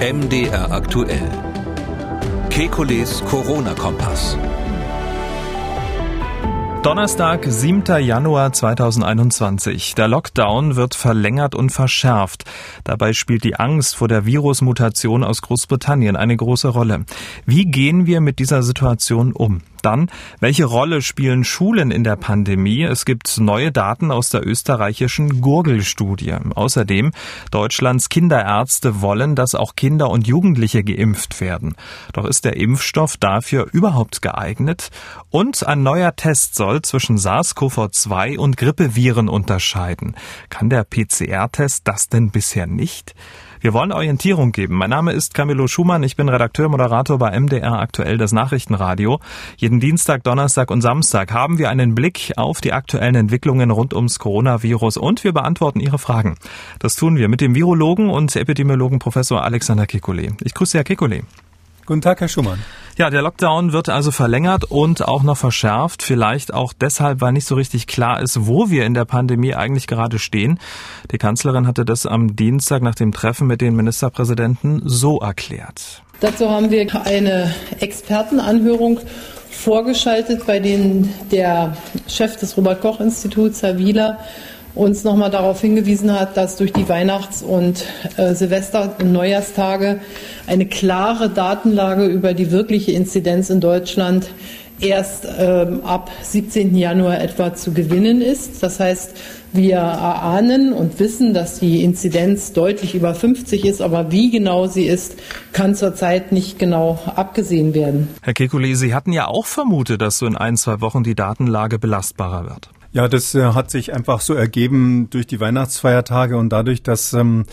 MDR aktuell. Kekules Corona-Kompass. Donnerstag, 7. Januar 2021. Der Lockdown wird verlängert und verschärft. Dabei spielt die Angst vor der Virusmutation aus Großbritannien eine große Rolle. Wie gehen wir mit dieser Situation um? Dann, welche Rolle spielen Schulen in der Pandemie? Es gibt neue Daten aus der österreichischen Gurgelstudie. Außerdem, Deutschlands Kinderärzte wollen, dass auch Kinder und Jugendliche geimpft werden. Doch ist der Impfstoff dafür überhaupt geeignet? Und ein neuer Test soll zwischen SARS-CoV-2 und Grippeviren unterscheiden. Kann der PCR-Test das denn bisher nicht? Wir wollen Orientierung geben. Mein Name ist Camilo Schumann. Ich bin Redakteur, Moderator bei MDR aktuell das Nachrichtenradio. Jeden Dienstag, Donnerstag und Samstag haben wir einen Blick auf die aktuellen Entwicklungen rund ums Coronavirus und wir beantworten Ihre Fragen. Das tun wir mit dem Virologen und Epidemiologen Professor Alexander Kekulé. Ich grüße Herr Kekulé. Guten Tag, Herr Schumann. Ja, der Lockdown wird also verlängert und auch noch verschärft. Vielleicht auch deshalb, weil nicht so richtig klar ist, wo wir in der Pandemie eigentlich gerade stehen. Die Kanzlerin hatte das am Dienstag nach dem Treffen mit den Ministerpräsidenten so erklärt. Dazu haben wir eine Expertenanhörung vorgeschaltet, bei denen der Chef des Robert Koch Instituts, Herr Wieler, uns nochmal darauf hingewiesen hat, dass durch die Weihnachts- und äh, Silvester- und Neujahrstage eine klare Datenlage über die wirkliche Inzidenz in Deutschland erst ähm, ab 17. Januar etwa zu gewinnen ist. Das heißt, wir erahnen und wissen, dass die Inzidenz deutlich über 50 ist, aber wie genau sie ist, kann zurzeit nicht genau abgesehen werden. Herr Kekulé, Sie hatten ja auch vermutet, dass so in ein, zwei Wochen die Datenlage belastbarer wird. Ja, das äh, hat sich einfach so ergeben durch die Weihnachtsfeiertage und dadurch, dass, ähm,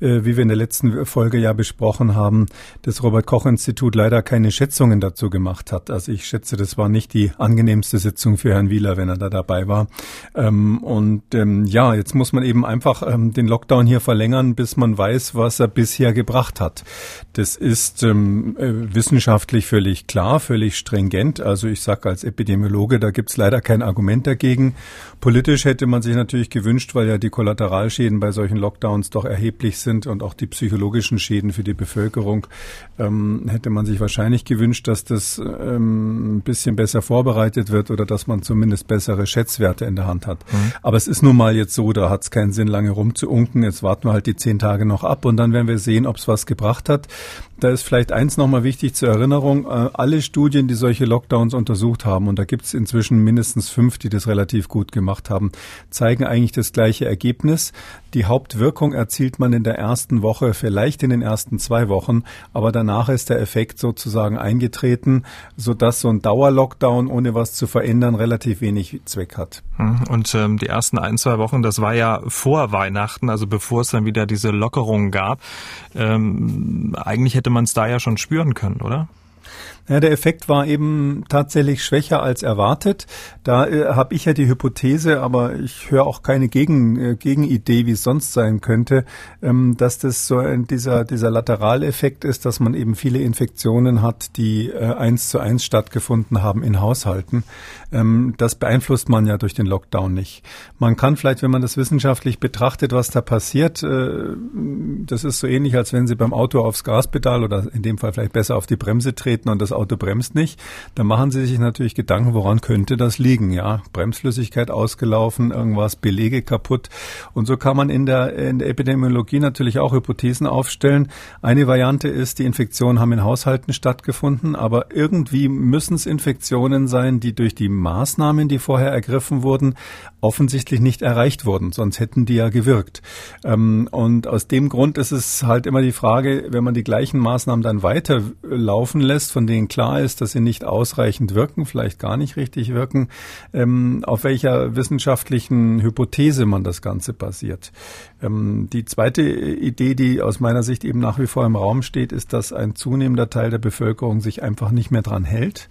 äh, wie wir in der letzten Folge ja besprochen haben, das Robert Koch Institut leider keine Schätzungen dazu gemacht hat. Also ich schätze, das war nicht die angenehmste Sitzung für Herrn Wieler, wenn er da dabei war. Ähm, und ähm, ja, jetzt muss man eben einfach ähm, den Lockdown hier verlängern, bis man weiß, was er bisher gebracht hat. Das ist ähm, äh, wissenschaftlich völlig klar, völlig stringent. Also ich sage als Epidemiologe, da gibt's leider kein Argument dagegen. Politisch hätte man sich natürlich gewünscht, weil ja die Kollateralschäden bei solchen Lockdowns doch erheblich sind und auch die psychologischen Schäden für die Bevölkerung, ähm, hätte man sich wahrscheinlich gewünscht, dass das ähm, ein bisschen besser vorbereitet wird oder dass man zumindest bessere Schätzwerte in der Hand hat. Mhm. Aber es ist nun mal jetzt so, da hat es keinen Sinn, lange rumzuunken. Jetzt warten wir halt die zehn Tage noch ab und dann werden wir sehen, ob es was gebracht hat. Da ist vielleicht eins nochmal wichtig zur Erinnerung. Äh, alle Studien, die solche Lockdowns untersucht haben, und da gibt es inzwischen mindestens fünf, die das relativ gut gemacht haben, zeigen eigentlich das gleiche Ergebnis. Die Hauptwirkung erzielt man in der ersten Woche, vielleicht in den ersten zwei Wochen, aber danach ist der Effekt sozusagen eingetreten, sodass so ein Dauerlockdown, ohne was zu verändern, relativ wenig Zweck hat. Hm, und ähm, die ersten ein, zwei Wochen, das war ja vor Weihnachten, also bevor es dann wieder diese Lockerungen gab. Ähm, eigentlich hätte man es da ja schon spüren können, oder? Ja, der Effekt war eben tatsächlich schwächer als erwartet. Da äh, habe ich ja die Hypothese, aber ich höre auch keine Gegen, äh, Gegenidee, wie es sonst sein könnte, ähm, dass das so ein, dieser, dieser Lateraleffekt ist, dass man eben viele Infektionen hat, die äh, eins zu eins stattgefunden haben in Haushalten. Ähm, das beeinflusst man ja durch den Lockdown nicht. Man kann vielleicht, wenn man das wissenschaftlich betrachtet, was da passiert, äh, das ist so ähnlich, als wenn Sie beim Auto aufs Gaspedal oder in dem Fall vielleicht besser auf die Bremse treten und das Auto bremst nicht, dann machen Sie sich natürlich Gedanken, woran könnte das liegen, ja? Bremsflüssigkeit ausgelaufen, irgendwas, Belege kaputt. Und so kann man in der, in der Epidemiologie natürlich auch Hypothesen aufstellen. Eine Variante ist, die Infektionen haben in Haushalten stattgefunden, aber irgendwie müssen es Infektionen sein, die durch die Maßnahmen, die vorher ergriffen wurden, offensichtlich nicht erreicht wurden, sonst hätten die ja gewirkt. Ähm, und aus dem Grund ist es halt immer die Frage, wenn man die gleichen Maßnahmen dann weiter laufen lässt, von denen klar ist, dass sie nicht ausreichend wirken, vielleicht gar nicht richtig wirken, ähm, auf welcher wissenschaftlichen Hypothese man das Ganze basiert. Ähm, die zweite Idee, die aus meiner Sicht eben nach wie vor im Raum steht, ist, dass ein zunehmender Teil der Bevölkerung sich einfach nicht mehr dran hält.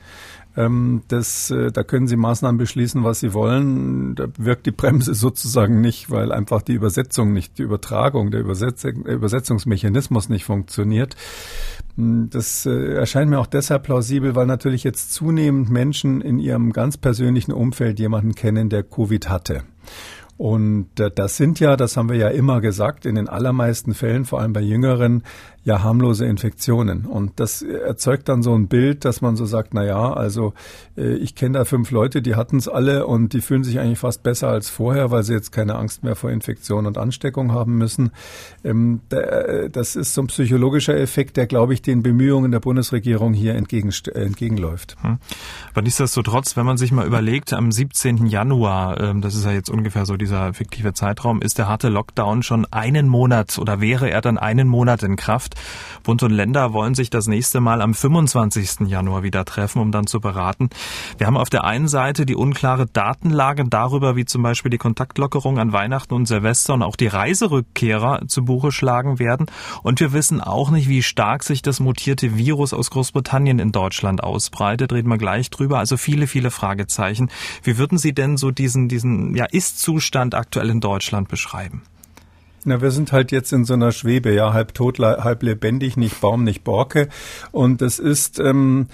Ähm, das, äh, da können Sie Maßnahmen beschließen, was Sie wollen. Da wirkt die Bremse sozusagen nicht, weil einfach die Übersetzung nicht, die Übertragung, der Übersetzung, Übersetzungsmechanismus nicht funktioniert. Hm, das äh, erscheint mir auch deshalb plausibel, weil natürlich jetzt zunehmend Menschen in ihrem ganz persönlichen Umfeld jemanden kennen, der Covid hatte. Und äh, das sind ja, das haben wir ja immer gesagt, in den allermeisten Fällen, vor allem bei Jüngeren, ja harmlose Infektionen. Und das erzeugt dann so ein Bild, dass man so sagt, na ja, also äh, ich kenne da fünf Leute, die hatten es alle und die fühlen sich eigentlich fast besser als vorher, weil sie jetzt keine Angst mehr vor Infektion und Ansteckung haben müssen. Ähm, der, das ist so ein psychologischer Effekt, der, glaube ich, den Bemühungen der Bundesregierung hier entgegen, äh, entgegenläuft. Hm. Aber nichtsdestotrotz, wenn man sich mal überlegt, am 17. Januar, ähm, das ist ja jetzt ungefähr so dieser fiktive Zeitraum, ist der harte Lockdown schon einen Monat oder wäre er dann einen Monat in Kraft. Bund und Länder wollen sich das nächste Mal am 25. Januar wieder treffen, um dann zu beraten. Wir haben auf der einen Seite die unklare Datenlage darüber, wie zum Beispiel die Kontaktlockerung an Weihnachten und Silvester und auch die Reiserückkehrer zu Buche schlagen werden. Und wir wissen auch nicht, wie stark sich das mutierte Virus aus Großbritannien in Deutschland ausbreitet. Reden wir gleich drüber. Also viele, viele Fragezeichen. Wie würden Sie denn so diesen, diesen ja, Ist-Zustand aktuell in Deutschland beschreiben? Na, wir sind halt jetzt in so einer Schwebe, ja, halb tot, halb lebendig, nicht Baum, nicht Borke. Und das ist ähm,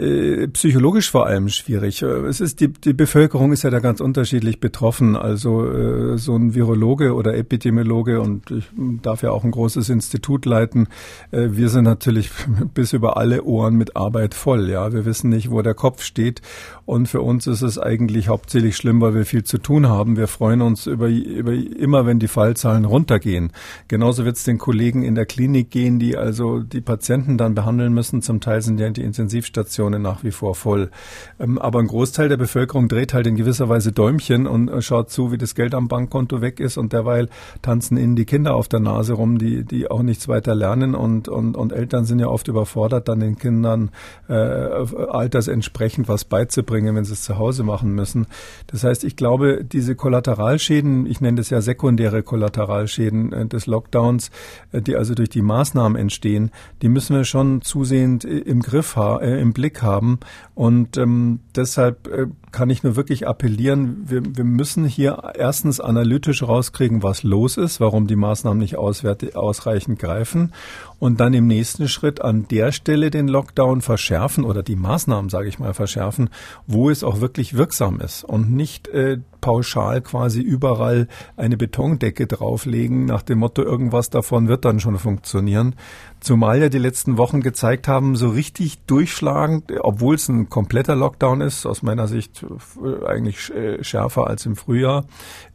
äh, psychologisch vor allem schwierig. Äh, es ist die, die Bevölkerung ist ja da ganz unterschiedlich betroffen. Also äh, so ein Virologe oder Epidemiologe und ich darf ja auch ein großes Institut leiten. Äh, wir sind natürlich bis über alle Ohren mit Arbeit voll. Ja, wir wissen nicht, wo der Kopf steht. Und für uns ist es eigentlich hauptsächlich schlimm, weil wir viel zu tun haben. Wir freuen uns über, über immer, wenn die Fallzahlen runtergehen. Genauso wird es den Kollegen in der Klinik gehen, die also die Patienten dann behandeln müssen. Zum Teil sind ja die Intensivstationen nach wie vor voll. Ähm, aber ein Großteil der Bevölkerung dreht halt in gewisser Weise Däumchen und äh, schaut zu, wie das Geld am Bankkonto weg ist und derweil tanzen ihnen die Kinder auf der Nase rum, die, die auch nichts weiter lernen und, und, und Eltern sind ja oft überfordert, dann den Kindern äh, altersentsprechend was beizubringen, wenn sie es zu Hause machen müssen. Das heißt, ich glaube, diese Kollateralschäden, ich nenne das ja sekundäre Kollateralschäden äh, des Lockdowns, äh, die also durch die Maßnahmen entstehen, die müssen wir schon zusehend im Griff haben, äh, im Blick haben. Und ähm, deshalb äh, kann ich nur wirklich appellieren, wir, wir müssen hier erstens analytisch rauskriegen, was los ist, warum die Maßnahmen nicht ausreichend greifen und dann im nächsten Schritt an der Stelle den Lockdown verschärfen oder die Maßnahmen, sage ich mal, verschärfen, wo es auch wirklich wirksam ist und nicht äh, pauschal quasi überall eine Betondecke drauflegen nach dem Motto, irgendwas davon wird dann schon funktionieren. Zumal ja die letzten Wochen gezeigt haben, so richtig durchschlagend, obwohl es ein kompletter Lockdown ist, aus meiner Sicht äh, eigentlich äh, schärfer als im Frühjahr,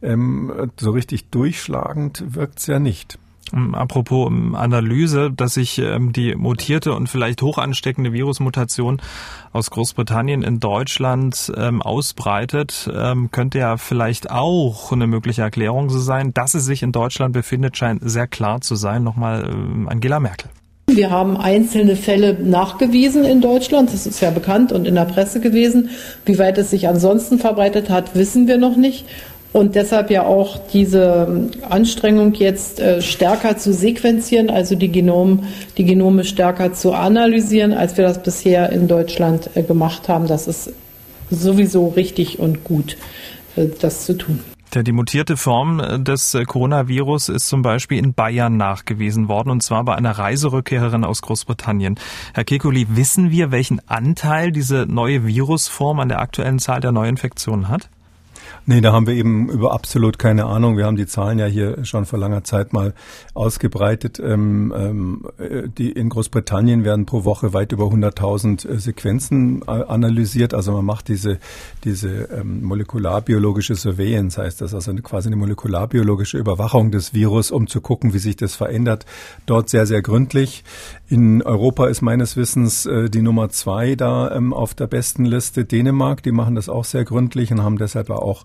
ähm, so richtig durchschlagend wirkt's ja nicht. Ähm, apropos ähm, Analyse, dass sich ähm, die mutierte und vielleicht hoch ansteckende Virusmutation aus Großbritannien in Deutschland ausbreitet, könnte ja vielleicht auch eine mögliche Erklärung so sein. Dass es sich in Deutschland befindet, scheint sehr klar zu sein. Nochmal Angela Merkel. Wir haben einzelne Fälle nachgewiesen in Deutschland. Das ist ja bekannt und in der Presse gewesen. Wie weit es sich ansonsten verbreitet hat, wissen wir noch nicht. Und deshalb ja auch diese Anstrengung jetzt äh, stärker zu sequenzieren, also die, Genom, die Genome stärker zu analysieren, als wir das bisher in Deutschland äh, gemacht haben. Das ist sowieso richtig und gut, äh, das zu tun. Die mutierte Form des Coronavirus ist zum Beispiel in Bayern nachgewiesen worden, und zwar bei einer Reiserückkehrerin aus Großbritannien. Herr Kekulé, wissen wir, welchen Anteil diese neue Virusform an der aktuellen Zahl der Neuinfektionen hat? Nee, da haben wir eben über absolut keine Ahnung. Wir haben die Zahlen ja hier schon vor langer Zeit mal ausgebreitet. Ähm, ähm, die in Großbritannien werden pro Woche weit über 100.000 äh, Sequenzen äh, analysiert. Also man macht diese, diese ähm, molekularbiologische Surveillance, heißt das, also eine, quasi eine molekularbiologische Überwachung des Virus, um zu gucken, wie sich das verändert. Dort sehr, sehr gründlich. In Europa ist meines Wissens äh, die Nummer zwei da ähm, auf der besten Liste Dänemark. Die machen das auch sehr gründlich und haben deshalb auch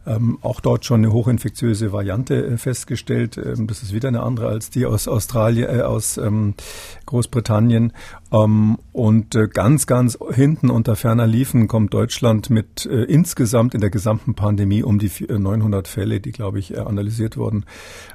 ähm, auch dort schon eine hochinfektiöse Variante äh, festgestellt. Ähm, das ist wieder eine andere als die aus Australien, äh, aus ähm, Großbritannien. Ähm, und äh, ganz, ganz hinten unter ferner Liefen kommt Deutschland mit äh, insgesamt in der gesamten Pandemie um die 900 Fälle, die, glaube ich, analysiert wurden.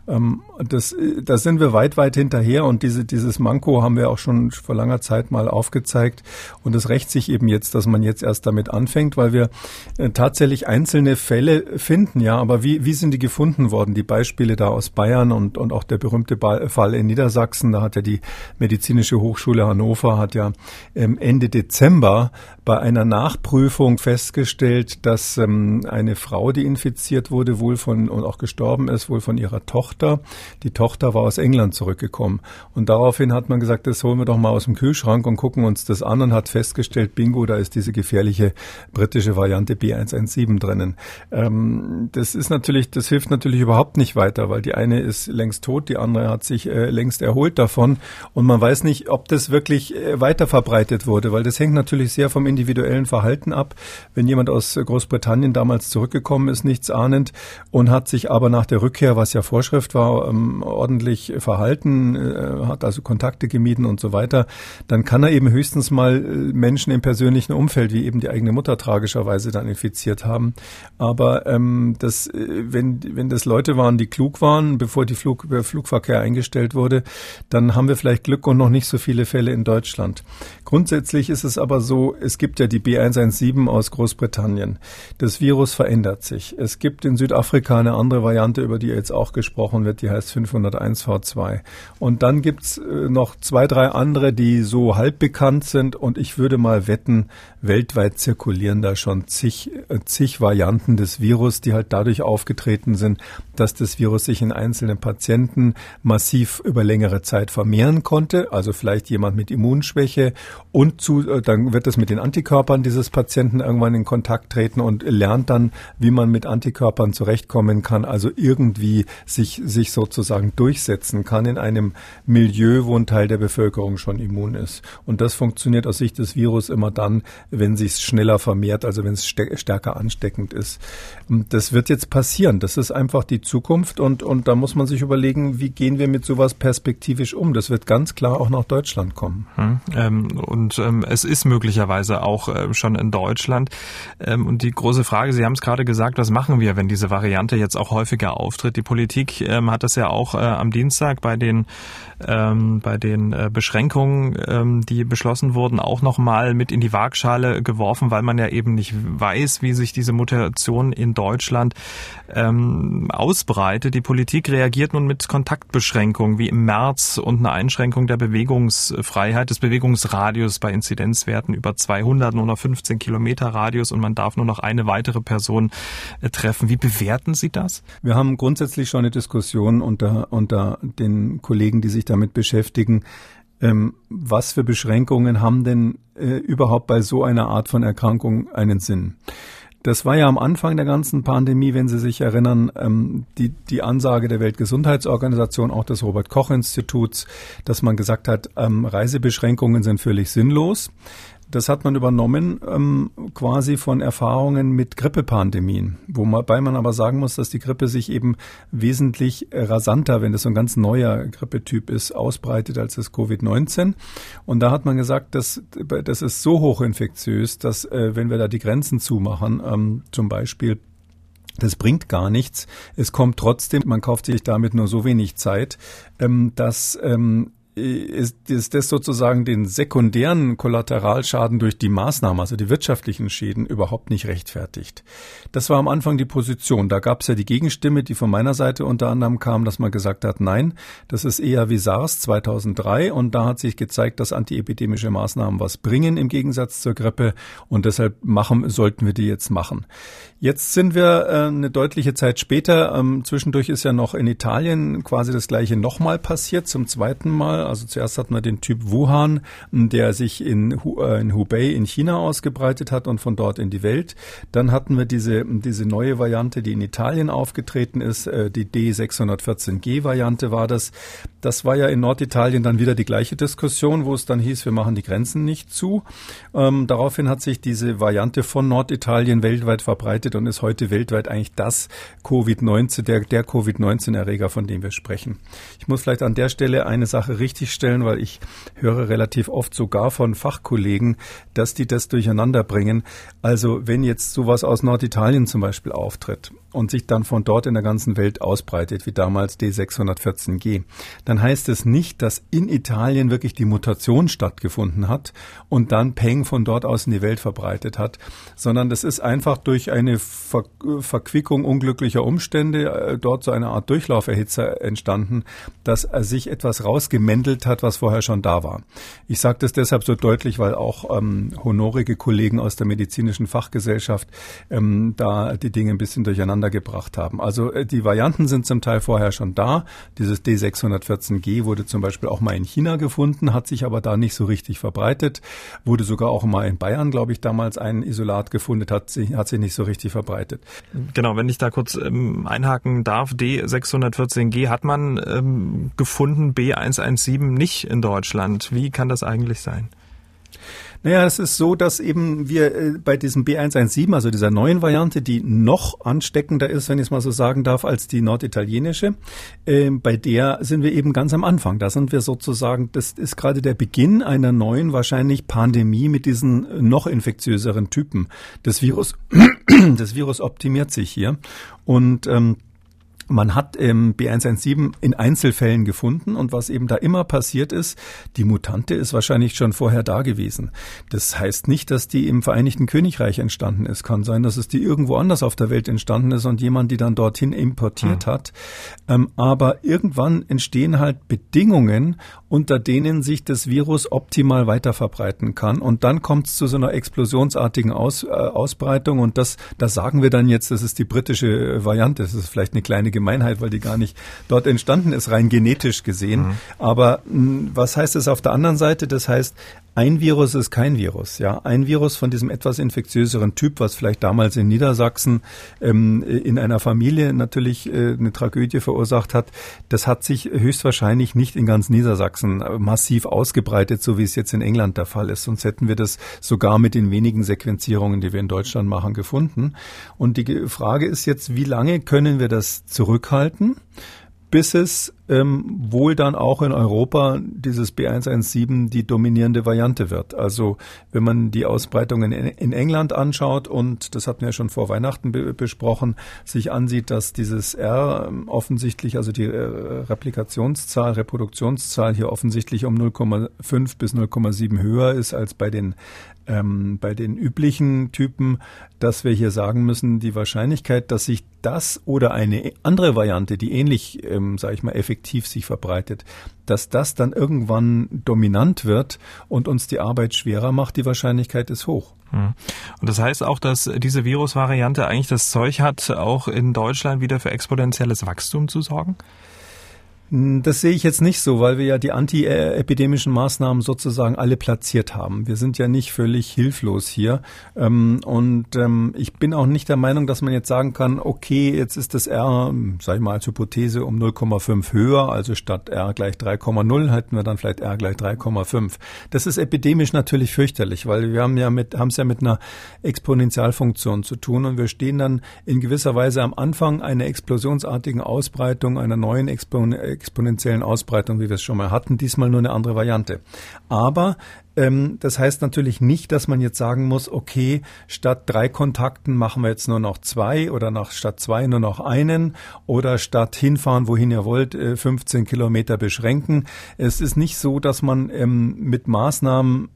Ähm, das, da sind wir weit, weit hinterher und diese, dieses Manko haben wir auch schon vor langer Zeit mal aufgezeigt. Und es rächt sich eben jetzt, dass man jetzt erst damit anfängt, weil wir äh, tatsächlich einzelne Fälle finden, ja. Aber wie, wie sind die gefunden worden? Die Beispiele da aus Bayern und, und auch der berühmte Fall in Niedersachsen, da hat ja die Medizinische Hochschule Hannover hat ja ähm, Ende Dezember bei einer Nachprüfung festgestellt, dass ähm, eine Frau, die infiziert wurde, wohl von und auch gestorben ist, wohl von ihrer Tochter. Die Tochter war aus England zurückgekommen. Und daraufhin hat man gesagt, das holen wir doch mal aus dem Kühlschrank und gucken uns das an und hat festgestellt, bingo, da ist diese gefährliche britische Variante B117 drinnen. Ähm, das ist natürlich, das hilft natürlich überhaupt nicht weiter, weil die eine ist längst tot, die andere hat sich äh, längst erholt davon und man weiß nicht, ob das wirklich äh, weiter verbreitet wurde, weil das hängt natürlich sehr vom individuellen Verhalten ab. Wenn jemand aus Großbritannien damals zurückgekommen ist, nichts ahnend und hat sich aber nach der Rückkehr, was ja Vorschrift war, ähm, ordentlich verhalten, äh, hat also Kontakte gemieden und so weiter, dann kann er eben höchstens mal Menschen im persönlichen Umfeld, wie eben die eigene Mutter tragischerweise dann infiziert haben. Aber ähm, das, wenn, wenn das Leute waren, die klug waren, bevor die Flug, der Flugverkehr eingestellt wurde, dann haben wir vielleicht Glück und noch nicht so viele Fälle in Deutschland. Grundsätzlich ist es aber so, es gibt ja die B117 aus Großbritannien. Das Virus verändert sich. Es gibt in Südafrika eine andere Variante, über die jetzt auch gesprochen wird, die heißt 501V2. Und dann gibt's äh, noch zwei, drei andere, die so halb bekannt sind und ich würde mal wetten, weltweit zirkulieren da schon zig, äh, zig Varianten des Virus, die halt dadurch aufgetreten sind, dass das Virus sich in einzelnen Patienten massiv über längere Zeit vermehren konnte, also vielleicht jemand mit Immunschwäche und zu, äh, dann wird es mit den Antikörpern dieses Patienten irgendwann in Kontakt treten und lernt dann, wie man mit Antikörpern zurechtkommen kann, also irgendwie sich, sich sozusagen durchsetzen kann in einem Milieu, wo ein Teil der Bevölkerung schon immun ist. Und das funktioniert aus Sicht des Virus immer dann, wenn sich schneller vermehrt, also wenn es stärker ansteckend ist. Das wird jetzt passieren. Das ist einfach die Zukunft und, und da muss man sich überlegen, wie gehen wir mit sowas perspektivisch um. Das wird ganz klar auch nach Deutschland kommen. Hm, ähm, und ähm, es ist möglicherweise auch äh, schon in Deutschland. Ähm, und die große Frage, Sie haben es gerade gesagt, was machen wir, wenn diese Variante jetzt auch häufiger auftritt? Die Politik ähm, hat das ja auch äh, am Dienstag bei den, ähm, bei den äh, Beschränkungen, ähm, die beschlossen wurden, auch nochmal mit in die Waagschale geworfen, weil man ja eben nicht weiß, wie sich diese Mutation in Deutschland ähm, ausbreitet. Die Politik reagiert nun mit Kontaktbeschränkungen wie im März und einer Einschränkung der Bewegungsfreiheit, des Bewegungsradius bei Inzidenzwerten über 200, nur noch 15 Kilometer Radius und man darf nur noch eine weitere Person äh, treffen. Wie bewerten Sie das? Wir haben grundsätzlich schon eine Diskussion unter, unter den Kollegen, die sich damit beschäftigen. Ähm, was für Beschränkungen haben denn äh, überhaupt bei so einer Art von Erkrankung einen Sinn? Das war ja am Anfang der ganzen Pandemie, wenn Sie sich erinnern, ähm, die, die Ansage der Weltgesundheitsorganisation, auch des Robert Koch Instituts, dass man gesagt hat, ähm, Reisebeschränkungen sind völlig sinnlos. Das hat man übernommen ähm, quasi von Erfahrungen mit Grippepandemien, wobei man aber sagen muss, dass die Grippe sich eben wesentlich rasanter, wenn das so ein ganz neuer Grippetyp ist, ausbreitet als das Covid-19. Und da hat man gesagt, dass das ist so hochinfektiös, dass äh, wenn wir da die Grenzen zumachen, ähm, zum Beispiel das bringt gar nichts. Es kommt trotzdem, man kauft sich damit nur so wenig Zeit, ähm, dass ähm, ist, ist das sozusagen den sekundären Kollateralschaden durch die Maßnahmen, also die wirtschaftlichen Schäden, überhaupt nicht rechtfertigt. Das war am Anfang die Position. Da gab es ja die Gegenstimme, die von meiner Seite unter anderem kam, dass man gesagt hat, nein, das ist eher wie SARS 2003 und da hat sich gezeigt, dass antiepidemische Maßnahmen was bringen im Gegensatz zur Grippe und deshalb machen, sollten wir die jetzt machen. Jetzt sind wir äh, eine deutliche Zeit später. Ähm, zwischendurch ist ja noch in Italien quasi das gleiche nochmal passiert, zum zweiten Mal. Also zuerst hatten wir den Typ Wuhan, der sich in, äh, Hubei in China ausgebreitet hat und von dort in die Welt. Dann hatten wir diese, diese neue Variante, die in Italien aufgetreten ist, äh, die D614G-Variante war das. Das war ja in Norditalien dann wieder die gleiche Diskussion, wo es dann hieß, wir machen die Grenzen nicht zu. Ähm, daraufhin hat sich diese Variante von Norditalien weltweit verbreitet und ist heute weltweit eigentlich das Covid-19, der, der Covid-19-Erreger, von dem wir sprechen. Ich muss vielleicht an der Stelle eine Sache richtig stellen, weil ich höre relativ oft sogar von Fachkollegen, dass die das durcheinander bringen. Also wenn jetzt sowas aus Norditalien zum Beispiel auftritt und sich dann von dort in der ganzen Welt ausbreitet, wie damals D614G, dann dann heißt es nicht, dass in Italien wirklich die Mutation stattgefunden hat und dann Peng von dort aus in die Welt verbreitet hat, sondern das ist einfach durch eine Ver Verquickung unglücklicher Umstände äh, dort so eine Art Durchlauferhitzer entstanden, dass sich etwas rausgemändelt hat, was vorher schon da war. Ich sage das deshalb so deutlich, weil auch ähm, honorige Kollegen aus der medizinischen Fachgesellschaft ähm, da die Dinge ein bisschen durcheinander gebracht haben. Also äh, die Varianten sind zum Teil vorher schon da. Dieses D614G wurde zum Beispiel auch mal in China gefunden, hat sich aber da nicht so richtig verbreitet. Wurde sogar auch mal in Bayern, glaube ich, damals ein Isolat gefunden, hat sich, hat sich nicht so richtig verbreitet. Genau, wenn ich da kurz ähm, einhaken darf, D614G hat man ähm, gefunden, B117 nicht in Deutschland. Wie kann das eigentlich sein? Naja, es ist so, dass eben wir äh, bei diesem B117, also dieser neuen Variante, die noch ansteckender ist, wenn ich es mal so sagen darf, als die norditalienische, äh, bei der sind wir eben ganz am Anfang. Da sind wir sozusagen, das ist gerade der Beginn einer neuen, wahrscheinlich Pandemie mit diesen noch infektiöseren Typen. Das Virus, das Virus optimiert sich hier und ähm, man hat ähm, B117 in Einzelfällen gefunden und was eben da immer passiert ist, die Mutante ist wahrscheinlich schon vorher da gewesen. Das heißt nicht, dass die im Vereinigten Königreich entstanden ist. Kann sein, dass es die irgendwo anders auf der Welt entstanden ist und jemand die dann dorthin importiert mhm. hat. Ähm, aber irgendwann entstehen halt Bedingungen, unter denen sich das Virus optimal weiter verbreiten kann und dann kommt es zu so einer explosionsartigen Aus, äh, Ausbreitung und das, das sagen wir dann jetzt, das ist die britische Variante. Das ist vielleicht eine kleine Gemeinheit, weil die gar nicht dort entstanden ist, rein genetisch gesehen. Mhm. Aber mh, hm, was heißt es auf der anderen Seite? Das heißt, ein Virus ist kein Virus. Ja, ein Virus von diesem etwas infektiöseren Typ, was vielleicht damals in Niedersachsen ähm, in einer Familie natürlich äh, eine Tragödie verursacht hat, das hat sich höchstwahrscheinlich nicht in ganz Niedersachsen massiv ausgebreitet, so wie es jetzt in England der Fall ist. Sonst hätten wir das sogar mit den wenigen Sequenzierungen, die wir in Deutschland machen, gefunden. Und die Frage ist jetzt, wie lange können wir das zurückhalten? bis es ähm, wohl dann auch in Europa dieses B117 die dominierende Variante wird. Also wenn man die Ausbreitung in, in England anschaut und das hatten wir ja schon vor Weihnachten be besprochen, sich ansieht, dass dieses R ähm, offensichtlich, also die äh, Replikationszahl, Reproduktionszahl hier offensichtlich um 0,5 bis 0,7 höher ist als bei den ähm, bei den üblichen Typen, dass wir hier sagen müssen, die Wahrscheinlichkeit, dass sich das oder eine andere Variante, die ähnlich, ähm, sage ich mal, effektiv sich verbreitet, dass das dann irgendwann dominant wird und uns die Arbeit schwerer macht, die Wahrscheinlichkeit ist hoch. Hm. Und das heißt auch, dass diese Virusvariante eigentlich das Zeug hat, auch in Deutschland wieder für exponentielles Wachstum zu sorgen? Hm, das sehe ich jetzt nicht so, weil wir ja die antiepidemischen Maßnahmen sozusagen alle platziert haben. Wir sind ja nicht völlig hilflos hier. Ähm, und ähm, ich bin auch nicht der Meinung, dass man jetzt sagen kann, okay, jetzt ist das R, sag ich mal als Hypothese, um 0,5 höher, also statt R gleich 3,0 hätten wir dann vielleicht R gleich 3,5. Das ist epidemisch natürlich fürchterlich, weil wir haben ja mit, haben es ja mit einer Exponentialfunktion zu tun und wir stehen dann in gewisser Weise am Anfang einer explosionsartigen Ausbreitung einer neuen Exponentialfunktion exponentiellen Ausbreitung, wie wir es schon mal hatten, diesmal nur eine andere Variante. Aber ähm, das heißt natürlich nicht, dass man jetzt sagen muss, okay, statt drei Kontakten machen wir jetzt nur noch zwei oder nach statt zwei nur noch einen oder statt hinfahren, wohin ihr wollt, äh, 15 Kilometer beschränken. Es ist nicht so, dass man ähm, mit Maßnahmen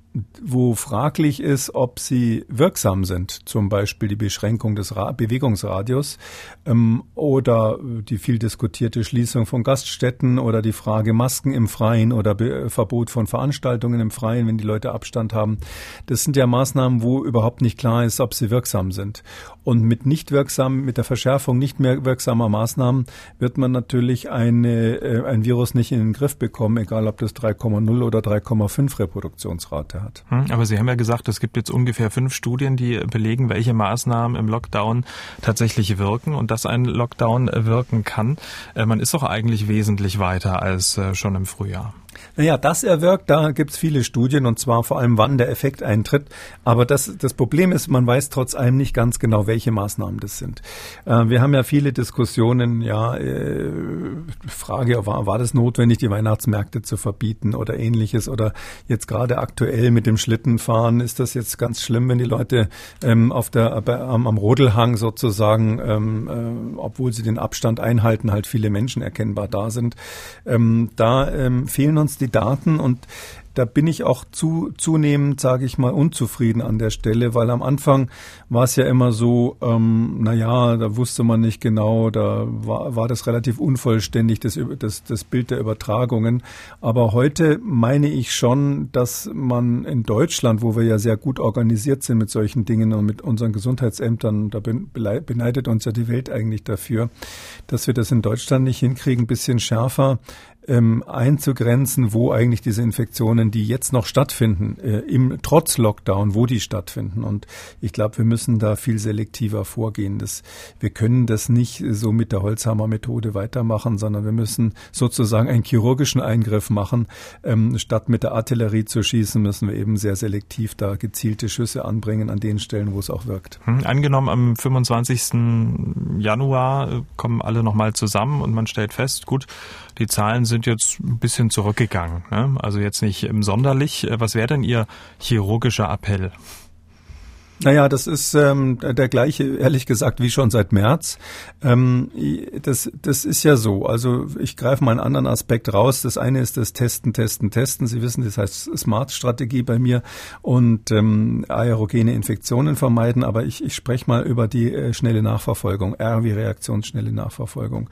wo fraglich ist, ob sie wirksam sind, zum Beispiel die Beschränkung des Ra Bewegungsradius ähm, oder die viel diskutierte Schließung von Gaststätten oder die Frage Masken im Freien oder Be Verbot von Veranstaltungen im Freien, wenn die Leute Abstand haben. Das sind ja Maßnahmen, wo überhaupt nicht klar ist, ob sie wirksam sind. Und mit nicht wirksam, mit der Verschärfung nicht mehr wirksamer Maßnahmen wird man natürlich eine, äh, ein Virus nicht in den Griff bekommen, egal ob das 3,0 oder 3,5 Reproduktionsrate hat. Hm, aber Sie haben ja gesagt, es gibt jetzt ungefähr fünf Studien, die belegen, welche Maßnahmen im Lockdown tatsächlich wirken und dass ein Lockdown wirken kann. Äh, man ist doch eigentlich wesentlich weiter als äh, schon im Frühjahr. Naja, dass er wirkt, da gibt's viele Studien und zwar vor allem, wann der Effekt eintritt. Aber das, das Problem ist, man weiß trotz allem nicht ganz genau, welche Maßnahmen das sind. Äh, wir haben ja viele Diskussionen, ja, äh, Frage, war, war das notwendig, die Weihnachtsmärkte zu verbieten oder ähnliches? Oder jetzt gerade aktuell mit dem Schlittenfahren, ist das jetzt ganz schlimm, wenn die Leute ähm, auf der, am, am Rodelhang sozusagen, ähm, äh, obwohl sie den Abstand einhalten, halt viele Menschen erkennbar da sind. Ähm, da ähm, fehlen uns die Daten und da bin ich auch zu, zunehmend, sage ich mal, unzufrieden an der Stelle, weil am Anfang war es ja immer so, ähm, na ja, da wusste man nicht genau, da war, war das relativ unvollständig, das, das, das Bild der Übertragungen. Aber heute meine ich schon, dass man in Deutschland, wo wir ja sehr gut organisiert sind mit solchen Dingen und mit unseren Gesundheitsämtern, da beneidet uns ja die Welt eigentlich dafür, dass wir das in Deutschland nicht hinkriegen, ein bisschen schärfer ähm, einzugrenzen, wo eigentlich diese Infektionen, die jetzt noch stattfinden, äh, im trotz Lockdown, wo die stattfinden. Und ich glaube, wir müssen da viel selektiver vorgehen. Das, wir können das nicht so mit der Holzhammer-Methode weitermachen, sondern wir müssen sozusagen einen chirurgischen Eingriff machen. Ähm, statt mit der Artillerie zu schießen, müssen wir eben sehr selektiv da gezielte Schüsse anbringen an den Stellen, wo es auch wirkt. Hm, angenommen, am 25. Januar äh, kommen alle nochmal zusammen und man stellt fest, gut, die Zahlen sind jetzt ein bisschen zurückgegangen. Ne? Also jetzt nicht sonderlich. Was wäre denn Ihr chirurgischer Appell? Naja, das ist ähm, der gleiche, ehrlich gesagt, wie schon seit März. Ähm, das, das ist ja so. Also ich greife mal einen anderen Aspekt raus. Das eine ist das Testen, Testen, Testen. Sie wissen, das heißt Smart-Strategie bei mir und ähm, aerogene Infektionen vermeiden. Aber ich, ich spreche mal über die äh, schnelle Nachverfolgung, R wie reaktionsschnelle Nachverfolgung.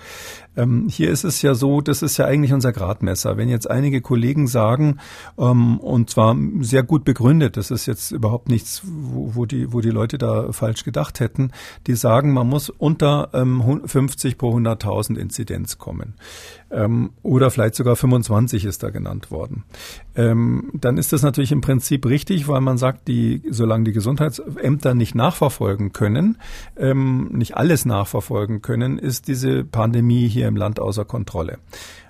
Ähm, hier ist es ja so, das ist ja eigentlich unser Gradmesser. Wenn jetzt einige Kollegen sagen, ähm, und zwar sehr gut begründet, das ist jetzt überhaupt nichts, wo, wo die die, wo die Leute da falsch gedacht hätten, die sagen, man muss unter ähm, 50 pro 100.000 Inzidenz kommen. Ähm, oder vielleicht sogar 25 ist da genannt worden. Ähm, dann ist das natürlich im Prinzip richtig, weil man sagt, die, solange die Gesundheitsämter nicht nachverfolgen können, ähm, nicht alles nachverfolgen können, ist diese Pandemie hier im Land außer Kontrolle.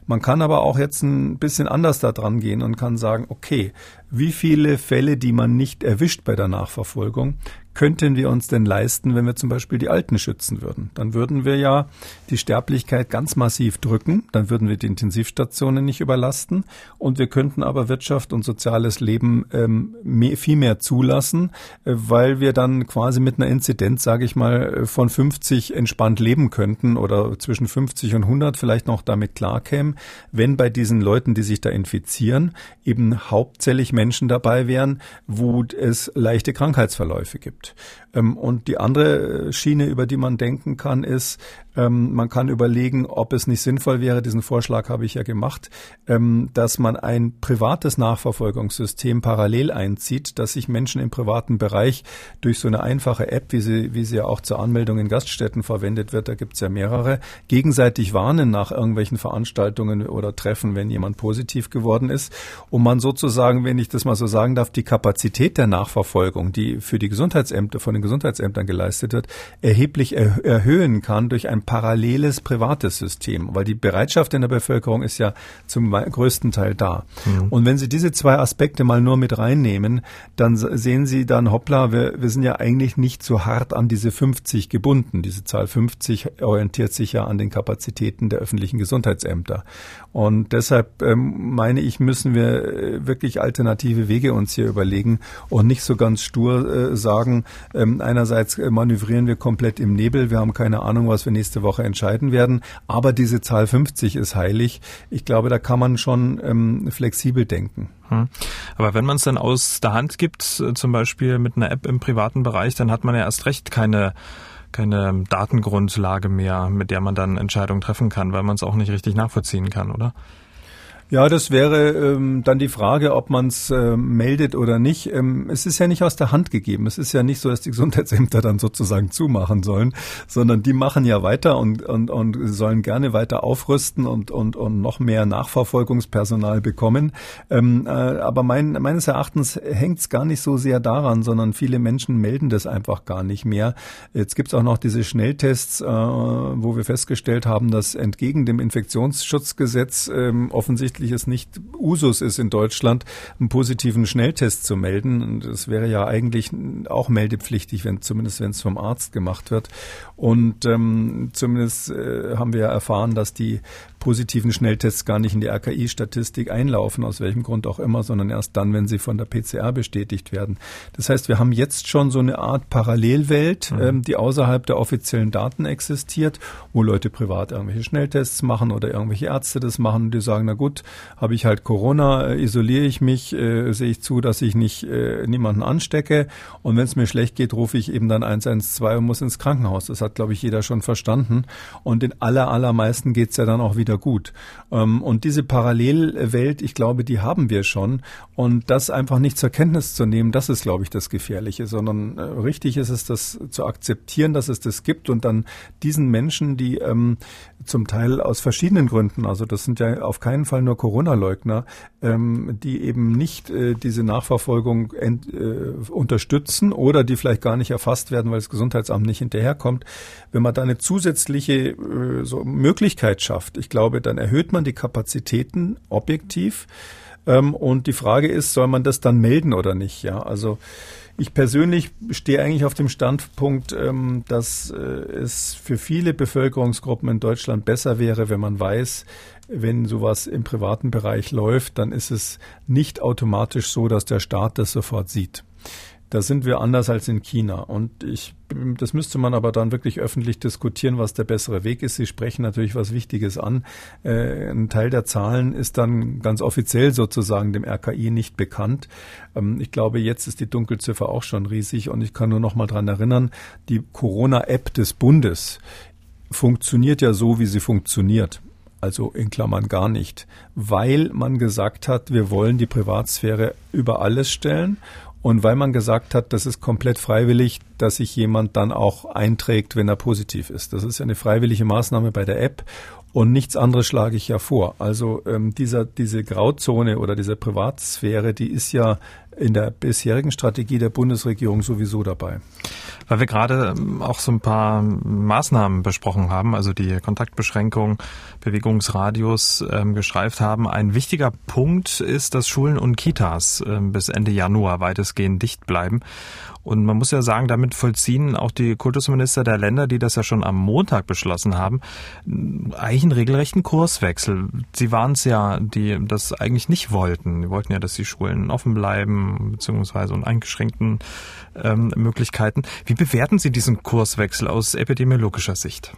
Man kann aber auch jetzt ein bisschen anders da dran gehen und kann sagen, okay, wie viele Fälle, die man nicht erwischt bei der Nachverfolgung, könnten wir uns denn leisten, wenn wir zum Beispiel die Alten schützen würden? Dann würden wir ja die Sterblichkeit ganz massiv drücken, dann würden wir die Intensivstationen nicht überlasten und wir könnten aber Wirtschaft und soziales Leben ähm, mehr, viel mehr zulassen, äh, weil wir dann quasi mit einer Inzidenz, sage ich mal, von 50 entspannt leben könnten oder zwischen 50 und 100 vielleicht noch damit klarkämen, wenn bei diesen Leuten, die sich da infizieren, eben hauptsächlich Menschen dabei wären, wo es leichte Krankheitsverläufe gibt. Ähm, und die andere Schiene, über die man denken kann, ist, ähm, man kann überlegen, ob es nicht sinnvoll wäre, diesen Vorschlag habe ich ja gemacht, ähm, dass man ein privates Nachverfolgungssystem parallel einzieht, dass sich Menschen im privaten Bereich durch so eine einfache App, wie sie, wie sie ja auch zur Anmeldung in Gaststätten verwendet wird, da gibt es ja mehrere, gegenseitig warnen nach irgendwelchen Veranstaltungen oder Treffen, wenn jemand positiv geworden ist, und man sozusagen, wenn ich das mal so sagen darf, die Kapazität der Nachverfolgung, die für die Gesundheitsämter von den Gesundheitsämtern geleistet wird, erheblich er erhöhen kann durch ein paralleles privates System, weil die Bereitschaft in der Bevölkerung ist ja zum größten Teil da. Mhm. Und wenn Sie diese zwei Aspekte mal nur mit reinnehmen, dann sehen Sie dann, hoppla, wir, wir sind ja eigentlich nicht so hart an diese 50 gebunden. Diese Zahl 50 orientiert sich ja an den Kapazitäten der öffentlichen Gesundheitsämter. Und deshalb ähm, meine ich, müssen wir äh, wirklich alternative Wege uns hier überlegen und nicht so ganz stur äh, sagen, ähm, einerseits äh, manövrieren wir komplett im Nebel, wir haben keine Ahnung, was wir nächste nächste Woche entscheiden werden. Aber diese Zahl 50 ist heilig. Ich glaube, da kann man schon ähm, flexibel denken. Hm. Aber wenn man es dann aus der Hand gibt, äh, zum Beispiel mit einer App im privaten Bereich, dann hat man ja erst recht keine keine Datengrundlage mehr, mit der man dann Entscheidungen treffen kann, weil man es auch nicht richtig nachvollziehen kann, oder? Ja, das wäre ähm, dann die Frage, ob man es äh, meldet oder nicht. Ähm, es ist ja nicht aus der Hand gegeben. Es ist ja nicht so, dass die Gesundheitsämter dann sozusagen zumachen sollen, sondern die machen ja weiter und, und, und sollen gerne weiter aufrüsten und, und, und noch mehr Nachverfolgungspersonal bekommen. Ähm, äh, aber mein, meines Erachtens hängt es gar nicht so sehr daran, sondern viele Menschen melden das einfach gar nicht mehr. Jetzt gibt es auch noch diese Schnelltests, äh, wo wir festgestellt haben, dass entgegen dem Infektionsschutzgesetz ähm, offensichtlich offensichtlich es nicht Usus ist in Deutschland, einen positiven Schnelltest zu melden. Und das wäre ja eigentlich auch meldepflichtig, wenn zumindest wenn es vom Arzt gemacht wird. Und ähm, zumindest äh, haben wir erfahren, dass die positiven Schnelltests gar nicht in die RKI-Statistik einlaufen, aus welchem Grund auch immer, sondern erst dann, wenn sie von der PCR bestätigt werden. Das heißt, wir haben jetzt schon so eine Art Parallelwelt, mhm. ähm, die außerhalb der offiziellen Daten existiert, wo Leute privat irgendwelche Schnelltests machen oder irgendwelche Ärzte das machen, die sagen, na gut, habe ich halt Corona, äh, isoliere ich mich, äh, sehe ich zu, dass ich nicht äh, niemanden anstecke und wenn es mir schlecht geht, rufe ich eben dann 112 und muss ins Krankenhaus. Das hat, glaube ich, jeder schon verstanden. Und in aller, allermeisten geht's ja dann auch wieder gut. Ähm, und diese Parallelwelt, ich glaube, die haben wir schon. Und das einfach nicht zur Kenntnis zu nehmen, das ist, glaube ich, das Gefährliche, sondern äh, richtig ist es, das zu akzeptieren, dass es das gibt und dann diesen Menschen, die ähm, zum Teil aus verschiedenen Gründen, also das sind ja auf keinen Fall nur Corona-Leugner, ähm, die eben nicht äh, diese Nachverfolgung äh, unterstützen oder die vielleicht gar nicht erfasst werden, weil das Gesundheitsamt nicht hinterherkommt. Wenn man da eine zusätzliche so Möglichkeit schafft, ich glaube, dann erhöht man die Kapazitäten objektiv. Ähm, und die Frage ist, soll man das dann melden oder nicht? Ja, also ich persönlich stehe eigentlich auf dem Standpunkt, ähm, dass äh, es für viele Bevölkerungsgruppen in Deutschland besser wäre, wenn man weiß, wenn sowas im privaten Bereich läuft, dann ist es nicht automatisch so, dass der Staat das sofort sieht. Da sind wir anders als in China. Und ich, das müsste man aber dann wirklich öffentlich diskutieren, was der bessere Weg ist. Sie sprechen natürlich was Wichtiges an. Äh, ein Teil der Zahlen ist dann ganz offiziell sozusagen dem RKI nicht bekannt. Ähm, ich glaube, jetzt ist die Dunkelziffer auch schon riesig. Und ich kann nur noch mal dran erinnern, die Corona-App des Bundes funktioniert ja so, wie sie funktioniert also in Klammern gar nicht, weil man gesagt hat, wir wollen die Privatsphäre über alles stellen und weil man gesagt hat, das ist komplett freiwillig, dass sich jemand dann auch einträgt, wenn er positiv ist. Das ist ja eine freiwillige Maßnahme bei der App und nichts anderes schlage ich ja vor. Also ähm, dieser, diese Grauzone oder diese Privatsphäre, die ist ja in der bisherigen Strategie der Bundesregierung sowieso dabei. Weil wir gerade ähm, auch so ein paar Maßnahmen besprochen haben, also die Kontaktbeschränkung, Bewegungsradius ähm, geschreift haben. Ein wichtiger Punkt ist, dass Schulen und Kitas ähm, bis Ende Januar weitestgehend dicht bleiben. Und man muss ja sagen, damit vollziehen auch die Kultusminister der Länder, die das ja schon am Montag beschlossen haben, eigentlich einen regelrechten Kurswechsel. Sie waren es ja, die das eigentlich nicht wollten. Die wollten ja, dass die Schulen offen bleiben, beziehungsweise und eingeschränkten ähm, Möglichkeiten. Wie bewerten Sie diesen Kurswechsel aus epidemiologischer Sicht?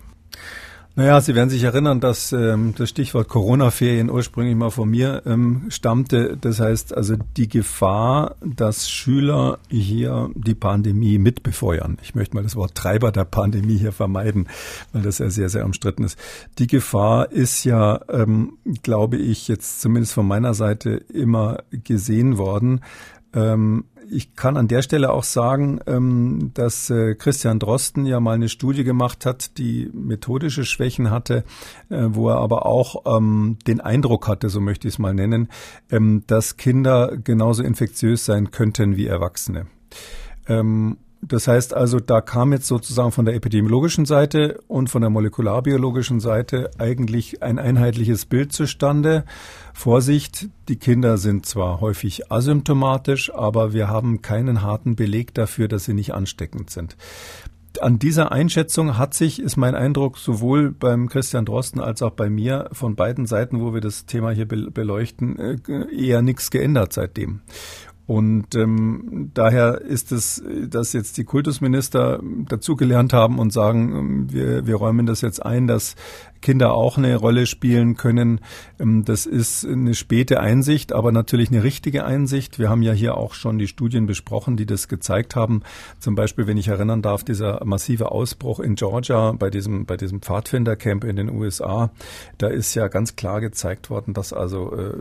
Naja, Sie werden sich erinnern, dass ähm, das Stichwort Corona-Ferien ursprünglich mal von mir ähm, stammte. Das heißt also die Gefahr, dass Schüler hier die Pandemie mitbefeuern. Ich möchte mal das Wort Treiber der Pandemie hier vermeiden, weil das ja sehr, sehr umstritten ist. Die Gefahr ist ja, ähm, glaube ich, jetzt zumindest von meiner Seite immer gesehen worden. Ähm, ich kann an der Stelle auch sagen, ähm, dass äh, Christian Drosten ja mal eine Studie gemacht hat, die methodische Schwächen hatte, äh, wo er aber auch ähm, den Eindruck hatte, so möchte ich es mal nennen, ähm, dass Kinder genauso infektiös sein könnten wie Erwachsene. Das heißt also, da kam jetzt sozusagen von der epidemiologischen Seite und von der molekularbiologischen Seite eigentlich ein einheitliches Bild zustande. Vorsicht, die Kinder sind zwar häufig asymptomatisch, aber wir haben keinen harten Beleg dafür, dass sie nicht ansteckend sind. An dieser Einschätzung hat sich, ist mein Eindruck, sowohl beim Christian Drosten als auch bei mir von beiden Seiten, wo wir das Thema hier beleuchten, äh, eher nichts geändert seitdem. Und ähm, daher ist es, dass jetzt die Kultusminister dazugelernt haben und sagen, ähm, wir, wir räumen das jetzt ein, dass Kinder auch eine Rolle spielen können. Ähm, das ist eine späte Einsicht, aber natürlich eine richtige Einsicht. Wir haben ja hier auch schon die Studien besprochen, die das gezeigt haben. Zum Beispiel, wenn ich erinnern darf, dieser massive Ausbruch in Georgia bei diesem, bei diesem Pfadfindercamp in den USA, da ist ja ganz klar gezeigt worden, dass also äh,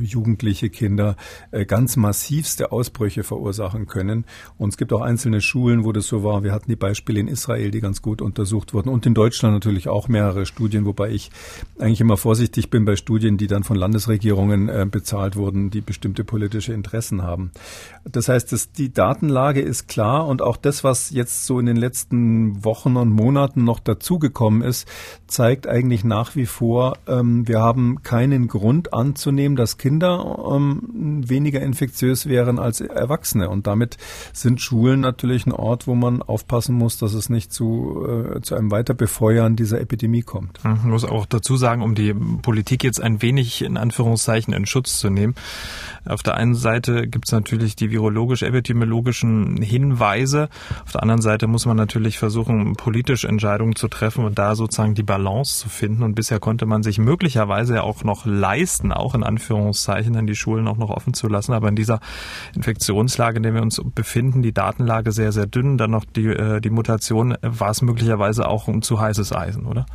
jugendliche Kinder äh, ganz massivste Ausbrüche verursachen können. Und es gibt auch einzelne Schulen, wo das so war. Wir hatten die Beispiele in Israel, die ganz gut untersucht wurden und in Deutschland natürlich auch mehrere Studien, wobei ich eigentlich immer vorsichtig bin bei Studien, die dann von Landesregierungen äh, bezahlt wurden, die bestimmte politische Interessen haben. Das heißt, dass die Datenlage ist klar und auch das, was jetzt so in den letzten Wochen und Monaten noch dazugekommen ist, zeigt eigentlich nach wie vor, ähm, wir haben keinen Grund anzunehmen, dass Kinder ähm, weniger infektiös wären als Erwachsene. Und damit sind Schulen natürlich ein Ort, wo man aufpassen muss, dass es nicht zu, äh, zu einem Weiterbefeuern dieser Epidemie kommt. Ich muss auch dazu sagen, um die Politik jetzt ein wenig in Anführungszeichen in Schutz zu nehmen. Auf der einen Seite gibt es natürlich die virologisch-epidemiologischen Hinweise. Auf der anderen Seite muss man natürlich versuchen, politisch Entscheidungen zu treffen und da sozusagen die Balance zu finden. Und bisher konnte man sich möglicherweise ja auch noch leisten, auch in Anführungszeichen, dann die Schulen auch noch offen zu lassen. Aber in dieser Infektionslage, in der wir uns befinden, die Datenlage sehr, sehr dünn, dann noch die, äh, die Mutation, war es möglicherweise auch ein zu heißes Eisen, oder?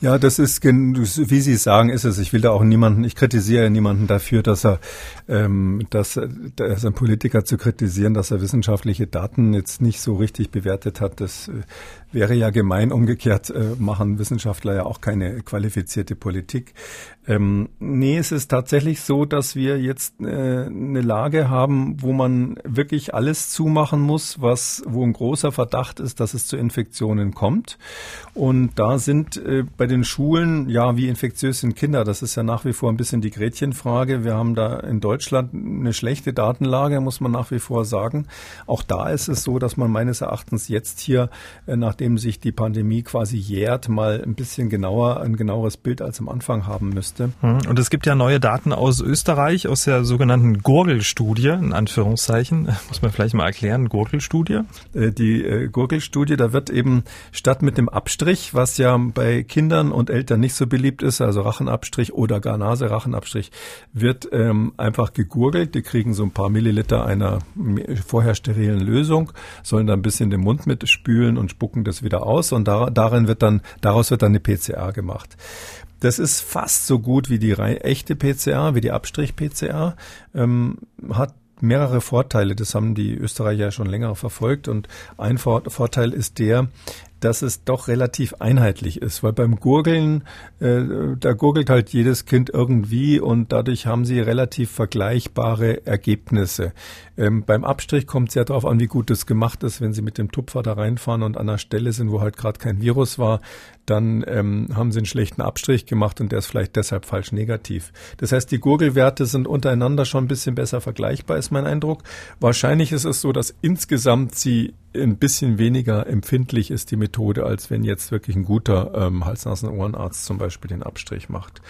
Ja, das ist, wie Sie sagen, ist es. Ich will da auch niemanden, ich kritisiere niemanden dafür, dass er, ähm, dass, dass ein Politiker zu kritisieren, dass er wissenschaftliche Daten jetzt nicht so richtig bewertet hat. Das äh, wäre ja gemein. Umgekehrt äh, machen Wissenschaftler ja auch keine qualifizierte Politik. Ähm, nee, es ist tatsächlich so, dass wir jetzt äh, eine Lage haben, wo man wirklich alles zumachen muss, was, wo ein großer Verdacht ist, dass es zu Infektionen kommt. Und da sind äh, bei den Schulen, ja, wie infektiös sind Kinder? Das ist ja nach wie vor ein bisschen die Gretchenfrage. Wir haben da in Deutschland eine schlechte Datenlage, muss man nach wie vor sagen. Auch da ist es so, dass man meines Erachtens jetzt hier, äh, nachdem sich die Pandemie quasi jährt, mal ein bisschen genauer, ein genaueres Bild als am Anfang haben müsste müsste. Hm, und es gibt ja neue Daten aus Österreich, aus der sogenannten Gurgelstudie, in Anführungszeichen. Muss man vielleicht mal erklären, Gurgelstudie? Äh, die äh, Gurgelstudie, da wird eben statt mit dem Abstrich, was ja bei Kindern und Eltern nicht so beliebt ist, also Rachenabstrich oder gar Naserachenabstrich, wird ähm, einfach gegurgelt. Die kriegen so ein paar Milliliter einer vorher sterilen Lösung, sollen dann ein bisschen den Mund mitspülen und spucken das wieder aus und da, darin wird dann, daraus wird dann eine PCR gemacht. Das ist fast so gut wie die echte PCR, wie die Abstrich-PCR, ähm, hat mehrere Vorteile. Das haben die Österreicher schon länger verfolgt. Und ein Vorteil ist der, dass es doch relativ einheitlich ist, weil beim Gurgeln, äh, da gurgelt halt jedes Kind irgendwie und dadurch haben sie relativ vergleichbare Ergebnisse. Ähm, beim Abstrich kommt es ja darauf an, wie gut das gemacht ist. Wenn Sie mit dem Tupfer da reinfahren und an einer Stelle sind, wo halt gerade kein Virus war, dann ähm, haben Sie einen schlechten Abstrich gemacht und der ist vielleicht deshalb falsch negativ. Das heißt, die Gurgelwerte sind untereinander schon ein bisschen besser vergleichbar, ist mein Eindruck. Wahrscheinlich ist es so, dass insgesamt sie ein bisschen weniger empfindlich ist, die Methode, als wenn jetzt wirklich ein guter ähm, Hals-Nasen-Ohrenarzt zum Beispiel den Abstrich macht.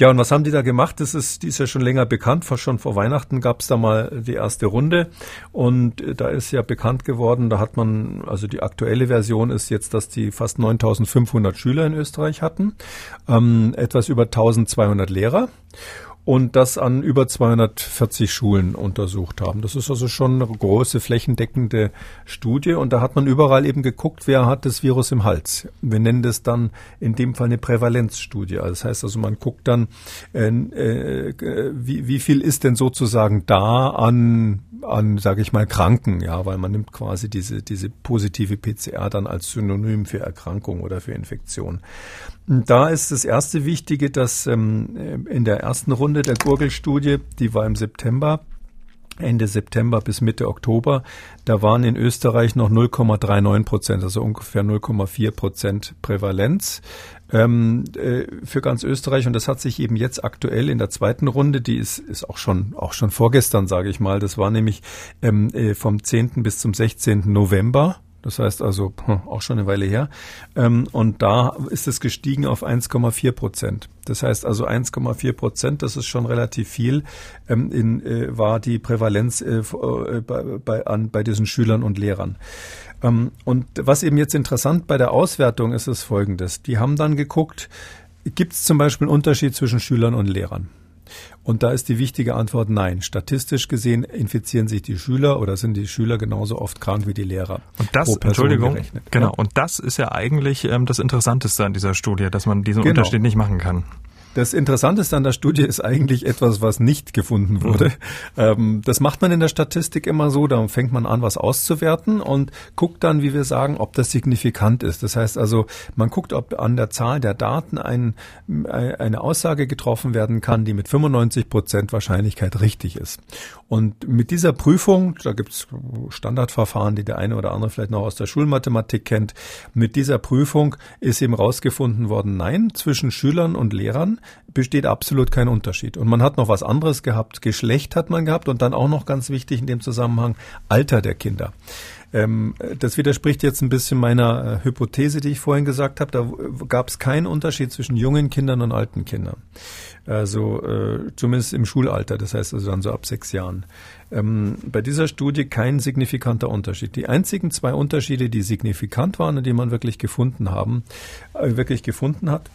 Ja, und was haben die da gemacht? Das ist, die ist ja schon länger bekannt. Schon vor Weihnachten gab es da mal die erste Runde. Und äh, da ist ja bekannt geworden, da hat man, also die aktuelle Version ist jetzt, dass die fast 9500 Schüler in Österreich hatten, ähm, etwas über 1200 Lehrer und das an über 240 Schulen untersucht haben. Das ist also schon eine große flächendeckende Studie und da hat man überall eben geguckt, wer hat das Virus im Hals. Wir nennen das dann in dem Fall eine Prävalenzstudie. Das heißt also, man guckt dann, äh, äh, wie, wie viel ist denn sozusagen da an an, sage ich mal, Kranken, ja, weil man nimmt quasi diese, diese positive PCR dann als Synonym für Erkrankung oder für Infektion. Da ist das erste Wichtige, dass ähm, in der ersten Runde der Gurgelstudie, die war im September, Ende September bis Mitte Oktober, da waren in Österreich noch 0,39 Prozent, also ungefähr 0,4 Prozent Prävalenz ähm, äh, für ganz Österreich. Und das hat sich eben jetzt aktuell in der zweiten Runde, die ist, ist auch schon auch schon vorgestern, sage ich mal. Das war nämlich ähm, äh, vom 10. bis zum 16. November das heißt also hm, auch schon eine Weile her. Ähm, und da ist es gestiegen auf 1,4 Prozent. Das heißt also 1,4 Prozent, das ist schon relativ viel, ähm, äh, war die Prävalenz äh, äh, bei diesen Schülern und Lehrern. Ähm, und was eben jetzt interessant bei der Auswertung ist, ist Folgendes. Die haben dann geguckt, gibt es zum Beispiel einen Unterschied zwischen Schülern und Lehrern? Und da ist die wichtige Antwort nein. Statistisch gesehen infizieren sich die Schüler oder sind die Schüler genauso oft krank wie die Lehrer. Und das, Entschuldigung, gerechnet. genau. Und das ist ja eigentlich ähm, das Interessanteste an dieser Studie, dass man diesen genau. Unterschied nicht machen kann. Das Interessanteste an der Studie ist eigentlich etwas, was nicht gefunden wurde. Mhm. Das macht man in der Statistik immer so, da fängt man an, was auszuwerten und guckt dann, wie wir sagen, ob das signifikant ist. Das heißt also, man guckt, ob an der Zahl der Daten ein, eine Aussage getroffen werden kann, die mit 95 Prozent Wahrscheinlichkeit richtig ist. Und mit dieser Prüfung, da gibt es Standardverfahren, die der eine oder andere vielleicht noch aus der Schulmathematik kennt, mit dieser Prüfung ist eben rausgefunden worden, nein, zwischen Schülern und Lehrern besteht absolut kein Unterschied. Und man hat noch was anderes gehabt, Geschlecht hat man gehabt und dann auch noch ganz wichtig in dem Zusammenhang Alter der Kinder. Ähm, das widerspricht jetzt ein bisschen meiner äh, Hypothese, die ich vorhin gesagt habe. Da gab es keinen Unterschied zwischen jungen Kindern und alten Kindern. Also äh, zumindest im Schulalter, das heißt also dann so ab sechs Jahren. Ähm, bei dieser Studie kein signifikanter Unterschied. Die einzigen zwei Unterschiede, die signifikant waren und die man wirklich gefunden haben, äh, wirklich gefunden hat,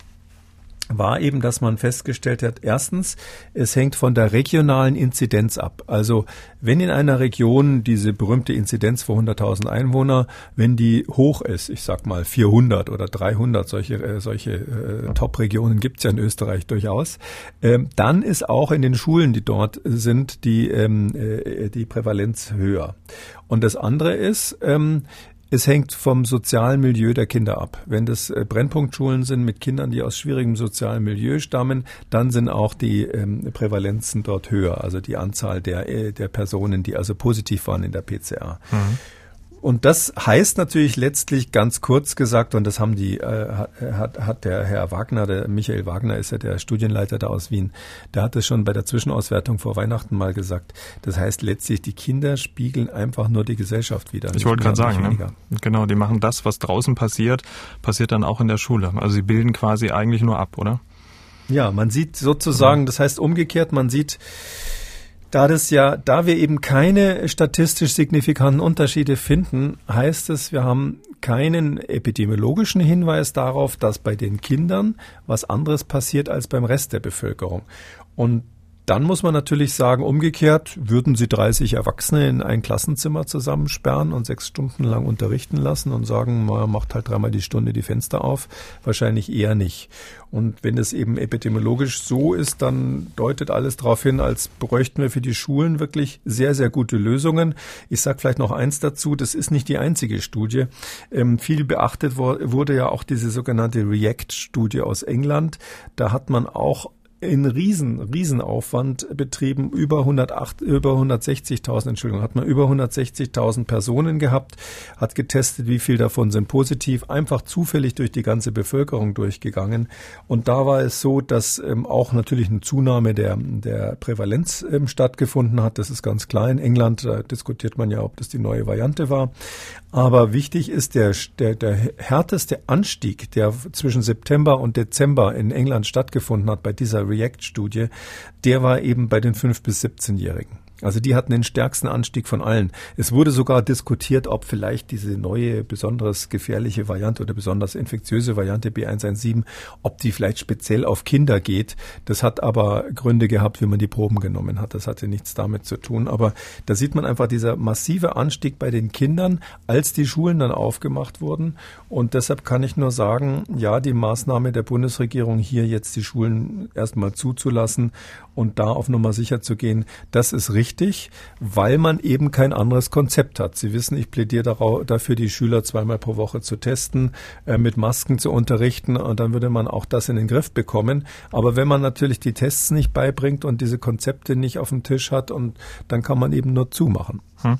war eben, dass man festgestellt hat, erstens, es hängt von der regionalen Inzidenz ab. Also wenn in einer Region diese berühmte Inzidenz vor 100.000 Einwohner, wenn die hoch ist, ich sag mal 400 oder 300, solche, äh, solche äh, Top-Regionen gibt's ja in Österreich durchaus, ähm, dann ist auch in den Schulen, die dort sind, die, ähm, äh, die Prävalenz höher. Und das andere ist, ähm, es hängt vom sozialen Milieu der Kinder ab. Wenn das äh, Brennpunktschulen sind mit Kindern, die aus schwierigem sozialen Milieu stammen, dann sind auch die ähm, Prävalenzen dort höher, also die Anzahl der, äh, der Personen, die also positiv waren in der PCA. Mhm. Und das heißt natürlich letztlich ganz kurz gesagt, und das haben die, äh, hat, hat der Herr Wagner, der Michael Wagner ist ja der Studienleiter da aus Wien, der hat es schon bei der Zwischenauswertung vor Weihnachten mal gesagt. Das heißt letztlich, die Kinder spiegeln einfach nur die Gesellschaft wieder. Ich wollte gerade sagen, ne? genau, die machen das, was draußen passiert, passiert dann auch in der Schule. Also sie bilden quasi eigentlich nur ab, oder? Ja, man sieht sozusagen, das heißt umgekehrt, man sieht, da das ja, da wir eben keine statistisch signifikanten Unterschiede finden, heißt es, wir haben keinen epidemiologischen Hinweis darauf, dass bei den Kindern was anderes passiert als beim Rest der Bevölkerung. Und dann muss man natürlich sagen, umgekehrt, würden Sie 30 Erwachsene in ein Klassenzimmer zusammensperren und sechs Stunden lang unterrichten lassen und sagen, man macht halt dreimal die Stunde die Fenster auf? Wahrscheinlich eher nicht. Und wenn es eben epidemiologisch so ist, dann deutet alles darauf hin, als bräuchten wir für die Schulen wirklich sehr, sehr gute Lösungen. Ich sage vielleicht noch eins dazu, das ist nicht die einzige Studie. Ähm, viel beachtet wurde ja auch diese sogenannte REACT-Studie aus England. Da hat man auch in riesen, Riesenaufwand betrieben, über 108, über 160.000, Entschuldigung, hat man über 160.000 Personen gehabt, hat getestet, wie viel davon sind positiv, einfach zufällig durch die ganze Bevölkerung durchgegangen. Und da war es so, dass ähm, auch natürlich eine Zunahme der, der Prävalenz ähm, stattgefunden hat. Das ist ganz klar. In England da diskutiert man ja, ob das die neue Variante war. Aber wichtig ist der, der, der härteste Anstieg, der zwischen September und Dezember in England stattgefunden hat bei dieser React-Studie, der war eben bei den 5- bis 17-Jährigen. Also die hatten den stärksten Anstieg von allen. Es wurde sogar diskutiert, ob vielleicht diese neue, besonders gefährliche Variante oder besonders infektiöse Variante B117, ob die vielleicht speziell auf Kinder geht. Das hat aber Gründe gehabt, wie man die Proben genommen hat. Das hatte nichts damit zu tun. Aber da sieht man einfach dieser massive Anstieg bei den Kindern, als die Schulen dann aufgemacht wurden. Und deshalb kann ich nur sagen, ja, die Maßnahme der Bundesregierung hier jetzt die Schulen erstmal zuzulassen und da auf Nummer sicher zu gehen, das ist richtig wichtig, weil man eben kein anderes Konzept hat. Sie wissen, ich plädiere dafür, die Schüler zweimal pro Woche zu testen, äh, mit Masken zu unterrichten und dann würde man auch das in den Griff bekommen. Aber wenn man natürlich die Tests nicht beibringt und diese Konzepte nicht auf dem Tisch hat, und dann kann man eben nur zumachen. Hm.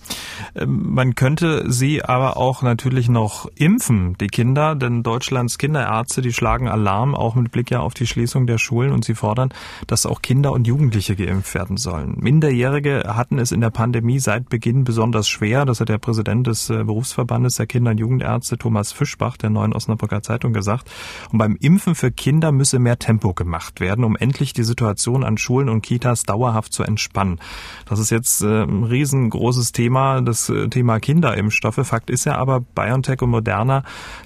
Ähm, man könnte sie aber auch natürlich noch impfen, die Kinder, denn Deutschlands Kinderärzte, die schlagen Alarm, auch mit Blick ja auf die Schließung der Schulen und sie fordern, dass auch Kinder und Jugendliche geimpft werden sollen. Minderjährige hatten es in der Pandemie seit Beginn besonders schwer, das hat der Präsident des äh, Berufsverbandes der Kinder- und Jugendärzte Thomas Fischbach der Neuen Osnabrücker Zeitung gesagt. Und beim Impfen für Kinder müsse mehr Tempo gemacht werden, um endlich die Situation an Schulen und Kitas dauerhaft zu entspannen. Das ist jetzt ein riesengroßes Thema, das äh, Thema Kinderimpfstoffe. Fakt ist ja aber, BioNTech und Moderna,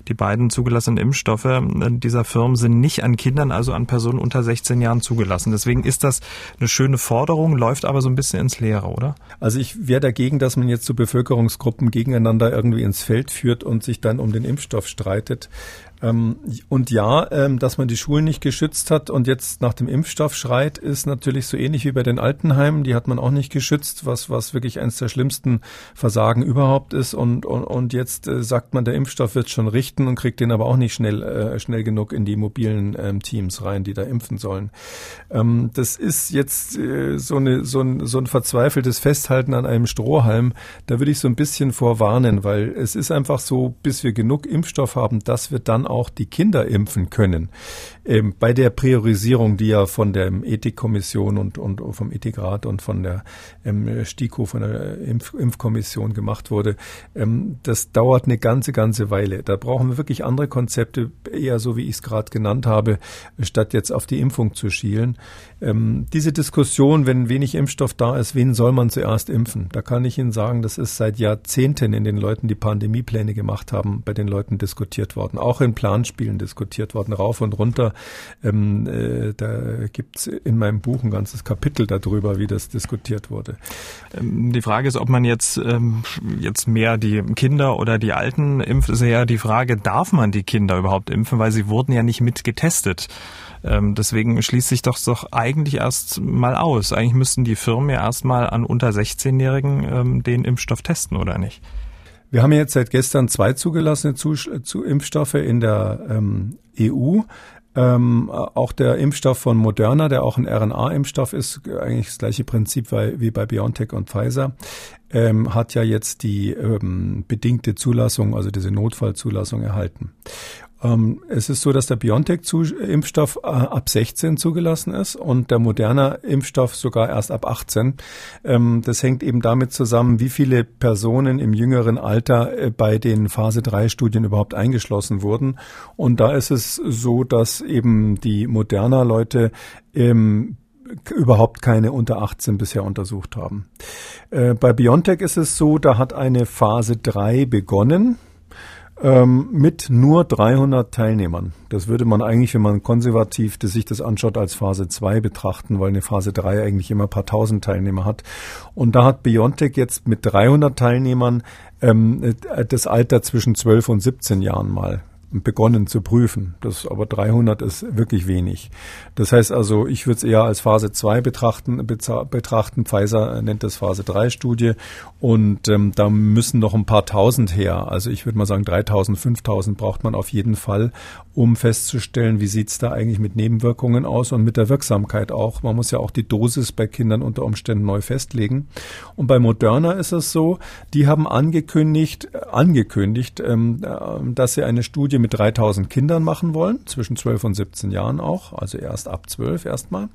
die beiden zugelassenen Impfstoffe äh, dieser Firmen sind nicht an Kindern, also an Personen unter 16 Jahren zugelassen. Deswegen ist das eine schöne Forderung, läuft aber so ein bisschen ins Leere, oder? Also ich wäre dagegen, dass man jetzt so Bevölkerungsgruppen gegeneinander irgendwie ins Feld führt und sich dann um den Impfstoff streitet. Ähm, und ja, ähm, dass man die Schulen nicht geschützt hat und jetzt nach dem Impfstoff schreit, ist natürlich so ähnlich wie bei den Altenheimen. Die hat man auch nicht geschützt, was, was wirklich eines der schlimmsten Versagen überhaupt ist. Und, und, und jetzt äh, sagt man, der Impfstoff wird schon richten und kriegt den aber auch nicht schnell, äh, schnell genug in die mobilen ähm, Teams rein, die da impfen sollen. Das ist jetzt äh, so, eine, so, ein, so ein verzweifeltes Festhalten an einem Strohhalm. Da würde ich so ein bisschen vorwarnen, weil es ist einfach so, bis wir genug Impfstoff haben, dass wir dann auch die Kinder impfen können. Ähm, bei der Priorisierung, die ja von der Ethikkommission und, und vom Ethikrat und von der ähm, STIKO, von der Impf Impfkommission gemacht wurde, ähm, das dauert eine ganze, ganze Weile. Da brauchen wir wirklich andere Konzepte, eher so wie ich es gerade genannt habe, statt jetzt auf die Impfung zu schielen. Ähm, diese Diskussion, wenn wenig Impfstoff da ist, wen soll man zuerst impfen? Da kann ich Ihnen sagen, das ist seit Jahrzehnten in den Leuten, die Pandemiepläne gemacht haben, bei den Leuten diskutiert worden. Auch in Planspielen diskutiert worden, rauf und runter. Ähm, äh, da gibt's in meinem Buch ein ganzes Kapitel darüber, wie das diskutiert wurde. Ähm, die Frage ist, ob man jetzt, ähm, jetzt mehr die Kinder oder die Alten impft, ist ja die Frage, darf man die Kinder überhaupt impfen, weil sie wurden ja nicht mit getestet. Ähm, deswegen schließt sich doch doch eigentlich erst mal aus. Eigentlich müssten die Firmen ja erstmal an unter 16-Jährigen ähm, den Impfstoff testen, oder nicht? Wir haben jetzt seit gestern zwei zugelassene zu, zu Impfstoffe in der ähm, EU. Ähm, auch der Impfstoff von Moderna, der auch ein RNA-Impfstoff ist, eigentlich das gleiche Prinzip wie bei BioNTech und Pfizer, ähm, hat ja jetzt die ähm, bedingte Zulassung, also diese Notfallzulassung erhalten. Ähm, es ist so, dass der BioNTech-Impfstoff äh, ab 16 zugelassen ist und der moderne Impfstoff sogar erst ab 18. Ähm, das hängt eben damit zusammen, wie viele Personen im jüngeren Alter äh, bei den Phase 3 Studien überhaupt eingeschlossen wurden. Und da ist es so, dass eben die moderner Leute ähm, überhaupt keine unter 18 bisher untersucht haben. Äh, bei BioNTech ist es so, da hat eine Phase 3 begonnen ähm, mit nur 300 Teilnehmern. Das würde man eigentlich, wenn man konservativ sich das anschaut, als Phase 2 betrachten, weil eine Phase 3 eigentlich immer ein paar tausend Teilnehmer hat. Und da hat Biontech jetzt mit 300 Teilnehmern ähm, das Alter zwischen 12 und 17 Jahren mal begonnen zu prüfen. Das aber 300 ist wirklich wenig. Das heißt also, ich würde es eher als Phase 2 betrachten, betrachten. Pfizer nennt das Phase 3 Studie und ähm, da müssen noch ein paar tausend her. Also ich würde mal sagen 3000, 5000 braucht man auf jeden Fall, um festzustellen, wie sieht's da eigentlich mit Nebenwirkungen aus und mit der Wirksamkeit auch. Man muss ja auch die Dosis bei Kindern unter Umständen neu festlegen. Und bei Moderna ist es so, die haben angekündigt, angekündigt, ähm, äh, dass sie eine Studie mit 3000 Kindern machen wollen, zwischen 12 und 17 Jahren auch, also erst ab 12 erstmal.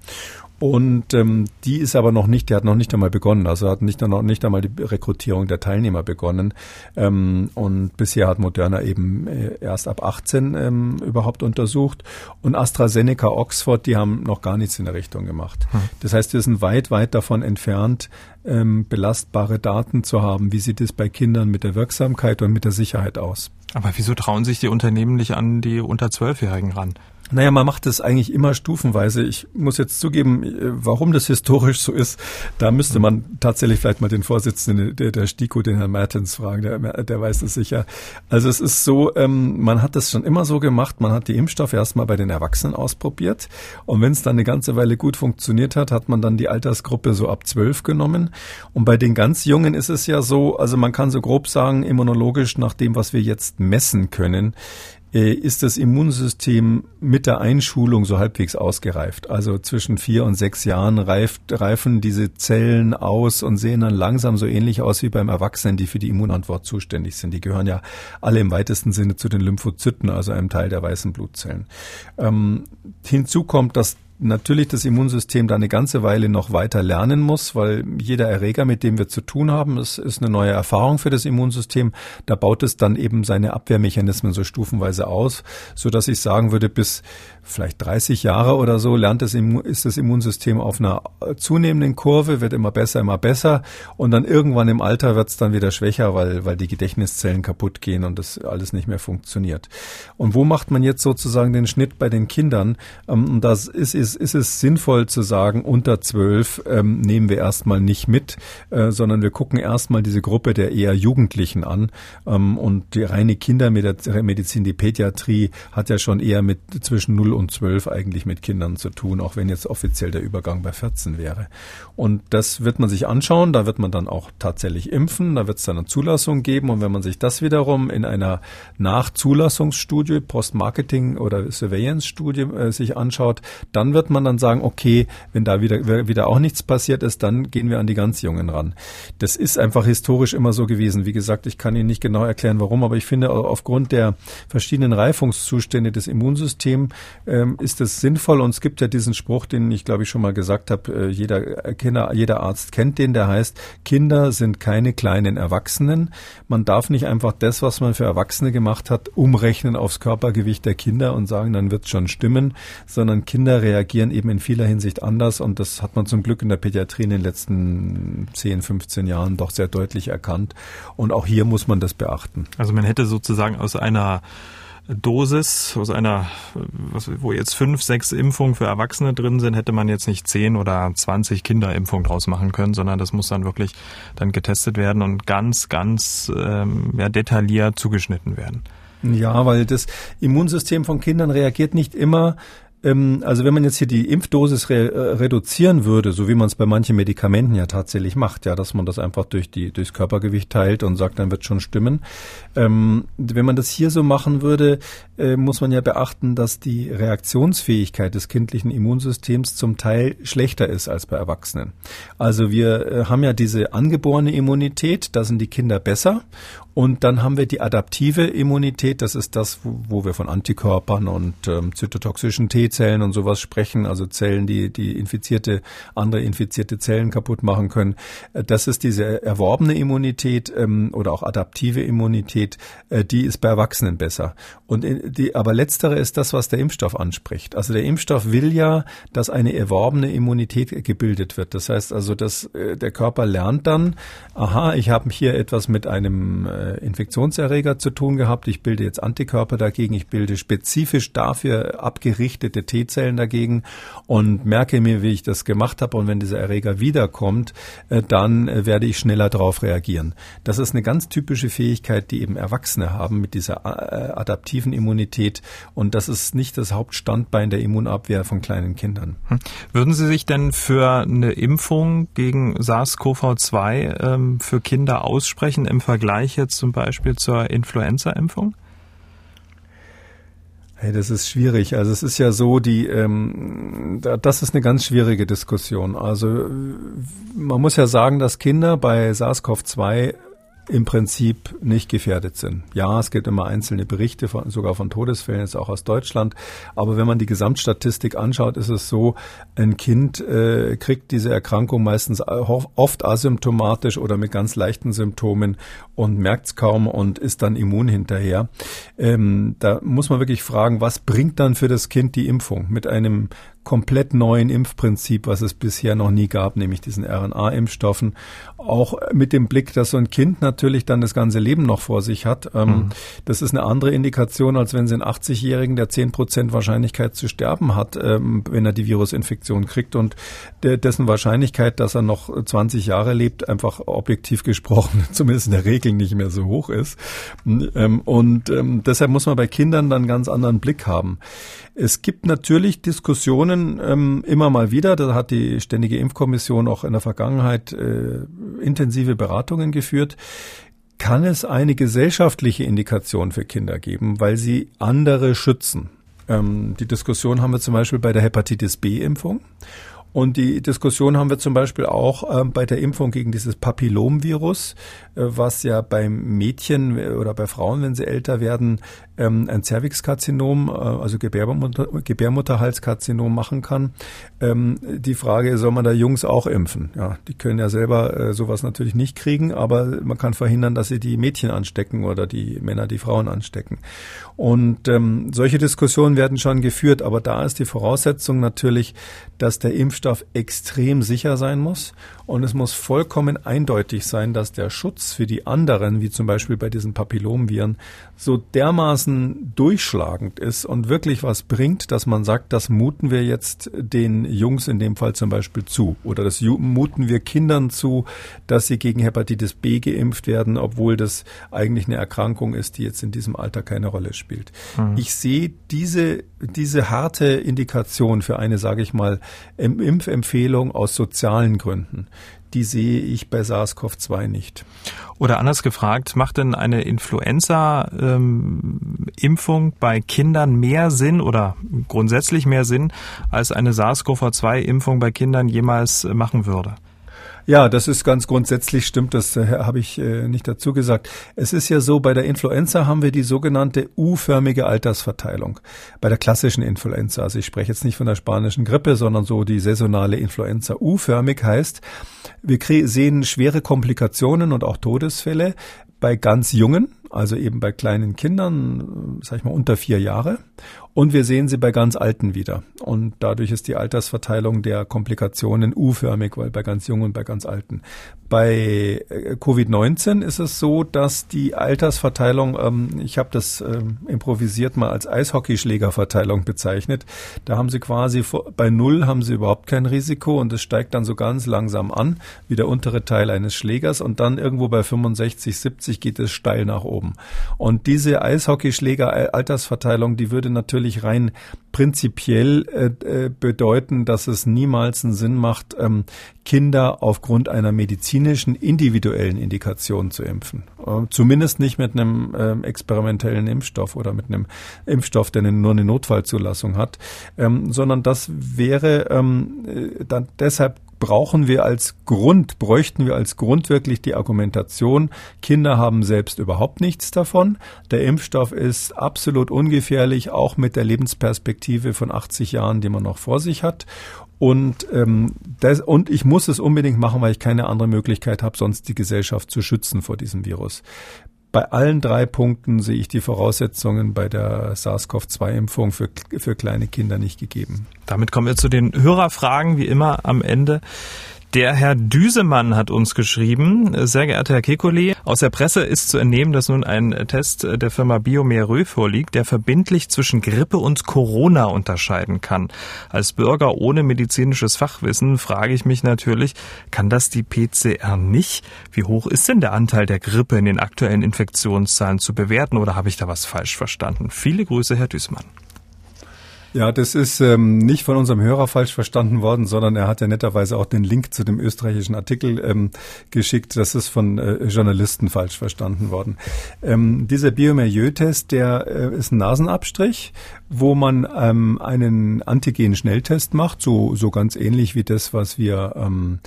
Und ähm, die ist aber noch nicht, die hat noch nicht einmal begonnen, also hat nicht, noch nicht einmal die Rekrutierung der Teilnehmer begonnen. Ähm, und bisher hat Moderna eben äh, erst ab 18 ähm, überhaupt untersucht. Und AstraZeneca, Oxford, die haben noch gar nichts in der Richtung gemacht. Hm. Das heißt, wir sind weit, weit davon entfernt, ähm, belastbare Daten zu haben. Wie sieht es bei Kindern mit der Wirksamkeit und mit der Sicherheit aus? Aber wieso trauen sich die Unternehmen nicht an die unter Zwölfjährigen ran? Naja, man macht das eigentlich immer stufenweise. Ich muss jetzt zugeben, äh, warum das historisch so ist, da müsste man tatsächlich vielleicht mal den Vorsitzenden der, der STIKO, den Herrn Mertens, fragen, der, der weiß das sicher. Also es ist so, ähm, man hat das schon immer so gemacht, man hat die Impfstoffe erstmal bei den Erwachsenen ausprobiert und wenn es dann eine ganze Weile gut funktioniert hat, hat man dann die Altersgruppe so ab zwölf genommen. Und bei den ganz Jungen ist es ja so, also man kann so grob sagen, immunologisch nach dem, was wir jetzt messen können, ist das Immunsystem mit der Einschulung so halbwegs ausgereift. Also zwischen vier und sechs Jahren reift, reifen diese Zellen aus und sehen dann langsam so ähnlich aus wie beim Erwachsenen, die für die Immunantwort zuständig sind. Die gehören ja alle im weitesten Sinne zu den Lymphozyten, also einem Teil der weißen Blutzellen. Ähm, hinzu kommt, dass natürlich das Immunsystem da eine ganze Weile noch weiter lernen muss, weil jeder Erreger, mit dem wir zu tun haben, ist, ist eine neue Erfahrung für das Immunsystem. Da baut es dann eben seine Abwehrmechanismen so stufenweise aus, so dass ich sagen würde, bis vielleicht 30 Jahre oder so lernt das ist das Immunsystem auf einer zunehmenden Kurve, wird immer besser, immer besser und dann irgendwann im Alter wird es dann wieder schwächer, weil, weil die Gedächtniszellen kaputt gehen und das alles nicht mehr funktioniert. Und wo macht man jetzt sozusagen den Schnitt bei den Kindern? Ähm, und das ist, ist ist es sinnvoll zu sagen, unter zwölf ähm, nehmen wir erstmal nicht mit, äh, sondern wir gucken erstmal diese Gruppe der eher Jugendlichen an. Ähm, und die reine Kindermedizin, die Pädiatrie, hat ja schon eher mit zwischen 0 und 12 eigentlich mit Kindern zu tun, auch wenn jetzt offiziell der Übergang bei 14 wäre. Und das wird man sich anschauen, da wird man dann auch tatsächlich impfen, da wird es dann eine Zulassung geben und wenn man sich das wiederum in einer Nachzulassungsstudie, Post-Marketing oder Surveillance-Studie äh, sich anschaut, dann wird man dann sagen, okay, wenn da wieder, wieder auch nichts passiert ist, dann gehen wir an die ganz Jungen ran. Das ist einfach historisch immer so gewesen. Wie gesagt, ich kann Ihnen nicht genau erklären, warum, aber ich finde, aufgrund der verschiedenen Reifungszustände des Immunsystems ähm, ist es sinnvoll und es gibt ja diesen Spruch, den ich glaube ich schon mal gesagt habe, äh, jeder Kinder, jeder Arzt kennt den, der heißt, Kinder sind keine kleinen Erwachsenen. Man darf nicht einfach das, was man für Erwachsene gemacht hat, umrechnen aufs Körpergewicht der Kinder und sagen, dann wird es schon stimmen, sondern Kinder reagieren eben in vieler Hinsicht anders und das hat man zum Glück in der Pädiatrie in den letzten 10, 15 Jahren doch sehr deutlich erkannt. Und auch hier muss man das beachten. Also man hätte sozusagen aus einer Dosis, aus einer, was, wo jetzt fünf, sechs Impfungen für Erwachsene drin sind, hätte man jetzt nicht zehn oder zwanzig Kinderimpfungen draus machen können, sondern das muss dann wirklich dann getestet werden und ganz, ganz ähm, ja, detailliert zugeschnitten werden. Ja, weil das Immunsystem von Kindern reagiert nicht immer ähm, also wenn man jetzt hier die Impfdosis re äh, reduzieren würde, so wie man es bei manchen Medikamenten ja tatsächlich macht, ja, dass man das einfach durch die durchs Körpergewicht teilt und sagt, dann wird schon stimmen. Ähm, wenn man das hier so machen würde, äh, muss man ja beachten, dass die Reaktionsfähigkeit des kindlichen Immunsystems zum Teil schlechter ist als bei Erwachsenen. Also wir äh, haben ja diese angeborene Immunität, da sind die Kinder besser und dann haben wir die adaptive Immunität, das ist das, wo, wo wir von Antikörpern und ähm, zytotoxischen T-Zellen und sowas sprechen, also Zellen, die, die infizierte, andere infizierte Zellen kaputt machen können. Äh, das ist diese erworbene Immunität ähm, oder auch adaptive Immunität, äh, die ist bei Erwachsenen besser. Und in, die, aber letztere ist das, was der Impfstoff anspricht. Also der Impfstoff will ja, dass eine erworbene Immunität gebildet wird. Das heißt also, dass äh, der Körper lernt dann, aha, ich habe hier etwas mit einem äh, Infektionserreger zu tun gehabt. Ich bilde jetzt Antikörper dagegen. Ich bilde spezifisch dafür abgerichtete T-Zellen dagegen und merke mir, wie ich das gemacht habe. Und wenn dieser Erreger wiederkommt, äh, dann werde ich schneller darauf reagieren. Das ist eine ganz typische Fähigkeit, die eben Erwachsene haben mit dieser adaptiven Immunität. Und das ist nicht das Hauptstandbein der Immunabwehr von kleinen Kindern. Hm. Würden Sie sich denn für eine Impfung gegen SARS-CoV-2 ähm, für Kinder aussprechen im Vergleich jetzt zum Beispiel zur Influenza-Impfung? Hey, das ist schwierig. Also es ist ja so, die ähm, das ist eine ganz schwierige Diskussion. Also man muss ja sagen, dass Kinder bei SARS-CoV-2 im Prinzip nicht gefährdet sind. Ja, es gibt immer einzelne Berichte, von, sogar von Todesfällen, jetzt auch aus Deutschland. Aber wenn man die Gesamtstatistik anschaut, ist es so, ein Kind äh, kriegt diese Erkrankung meistens oft asymptomatisch oder mit ganz leichten Symptomen und merkt es kaum und ist dann immun hinterher. Ähm, da muss man wirklich fragen, was bringt dann für das Kind die Impfung? Mit einem komplett neuen Impfprinzip, was es bisher noch nie gab, nämlich diesen RNA-Impfstoffen. Auch mit dem Blick, dass so ein Kind natürlich dann das ganze Leben noch vor sich hat. Ähm, mhm. Das ist eine andere Indikation, als wenn Sie einen 80-Jährigen, der 10 Prozent Wahrscheinlichkeit zu sterben hat, ähm, wenn er die Virusinfektion kriegt und dessen Wahrscheinlichkeit, dass er noch 20 Jahre lebt, einfach objektiv gesprochen, zumindest in der Regel nicht mehr so hoch ist. Ähm, und deshalb muss man bei Kindern dann einen ganz anderen Blick haben. Es gibt natürlich Diskussionen ähm, immer mal wieder. Da hat die Ständige Impfkommission auch in der Vergangenheit äh, intensive Beratungen geführt. Kann es eine gesellschaftliche Indikation für Kinder geben, weil sie andere schützen? Ähm, die Diskussion haben wir zum Beispiel bei der Hepatitis B-Impfung. Und die Diskussion haben wir zum Beispiel auch äh, bei der Impfung gegen dieses Papillomvirus, äh, was ja beim Mädchen oder bei Frauen, wenn sie älter werden, ähm, ein Cervixkarzinom, äh, also Gebärmutter, Gebärmutterhalskarzinom machen kann. Ähm, die Frage, soll man da Jungs auch impfen? Ja, die können ja selber äh, sowas natürlich nicht kriegen, aber man kann verhindern, dass sie die Mädchen anstecken oder die Männer die Frauen anstecken. Und ähm, solche Diskussionen werden schon geführt, aber da ist die Voraussetzung natürlich, dass der Impfstoff extrem sicher sein muss und es muss vollkommen eindeutig sein, dass der Schutz für die anderen, wie zum Beispiel bei diesen Papillomviren, so dermaßen durchschlagend ist und wirklich was bringt, dass man sagt, das muten wir jetzt den Jungs in dem Fall zum Beispiel zu oder das muten wir Kindern zu, dass sie gegen Hepatitis B geimpft werden, obwohl das eigentlich eine Erkrankung ist, die jetzt in diesem Alter keine Rolle spielt. Mhm. Ich sehe diese, diese harte Indikation für eine, sage ich mal, Impfempfehlung aus sozialen Gründen die sehe ich bei SARS-CoV-2 nicht. Oder anders gefragt, macht denn eine Influenza-Impfung ähm, bei Kindern mehr Sinn oder grundsätzlich mehr Sinn, als eine SARS-CoV-2-Impfung bei Kindern jemals machen würde? Ja, das ist ganz grundsätzlich stimmt, das äh, habe ich äh, nicht dazu gesagt. Es ist ja so, bei der Influenza haben wir die sogenannte U-förmige Altersverteilung. Bei der klassischen Influenza, also ich spreche jetzt nicht von der spanischen Grippe, sondern so die saisonale Influenza. U-förmig heißt, wir sehen schwere Komplikationen und auch Todesfälle bei ganz Jungen, also eben bei kleinen Kindern, sag ich mal unter vier Jahre. Und wir sehen sie bei ganz Alten wieder. Und dadurch ist die Altersverteilung der Komplikationen U-förmig, weil bei ganz Jungen und bei ganz Alten. Bei äh, Covid-19 ist es so, dass die Altersverteilung, ähm, ich habe das ähm, improvisiert mal als Eishockeyschlägerverteilung bezeichnet. Da haben sie quasi vor, bei Null haben sie überhaupt kein Risiko und es steigt dann so ganz langsam an, wie der untere Teil eines Schlägers. Und dann irgendwo bei 65, 70 geht es steil nach oben. Und diese Eishockeyschläger-Altersverteilung, die würde natürlich natürlich rein prinzipiell äh, äh, bedeuten, dass es niemals einen Sinn macht, ähm, Kinder aufgrund einer medizinischen individuellen Indikation zu impfen. Äh, zumindest nicht mit einem äh, experimentellen Impfstoff oder mit einem Impfstoff, der nur eine Notfallzulassung hat, ähm, sondern das wäre ähm, äh, dann deshalb brauchen wir als Grund, bräuchten wir als Grund wirklich die Argumentation, Kinder haben selbst überhaupt nichts davon. Der Impfstoff ist absolut ungefährlich, auch mit der Lebensperspektive von 80 Jahren, die man noch vor sich hat. Und, ähm, das, und ich muss es unbedingt machen, weil ich keine andere Möglichkeit habe, sonst die Gesellschaft zu schützen vor diesem Virus. Bei allen drei Punkten sehe ich die Voraussetzungen bei der SARS-CoV-2-Impfung für, für kleine Kinder nicht gegeben. Damit kommen wir zu den Hörerfragen, wie immer am Ende. Der Herr Düsemann hat uns geschrieben, sehr geehrter Herr Kekulé, aus der Presse ist zu entnehmen, dass nun ein Test der Firma Biomerö vorliegt, der verbindlich zwischen Grippe und Corona unterscheiden kann. Als Bürger ohne medizinisches Fachwissen frage ich mich natürlich, kann das die PCR nicht? Wie hoch ist denn der Anteil der Grippe in den aktuellen Infektionszahlen zu bewerten oder habe ich da was falsch verstanden? Viele Grüße, Herr Düsemann. Ja, das ist ähm, nicht von unserem Hörer falsch verstanden worden, sondern er hat ja netterweise auch den Link zu dem österreichischen Artikel ähm, geschickt. Das ist von äh, Journalisten falsch verstanden worden. Ähm, dieser Biomerieux-Test, der äh, ist ein Nasenabstrich, wo man ähm, einen Antigen-Schnelltest macht, so, so ganz ähnlich wie das, was wir ähm,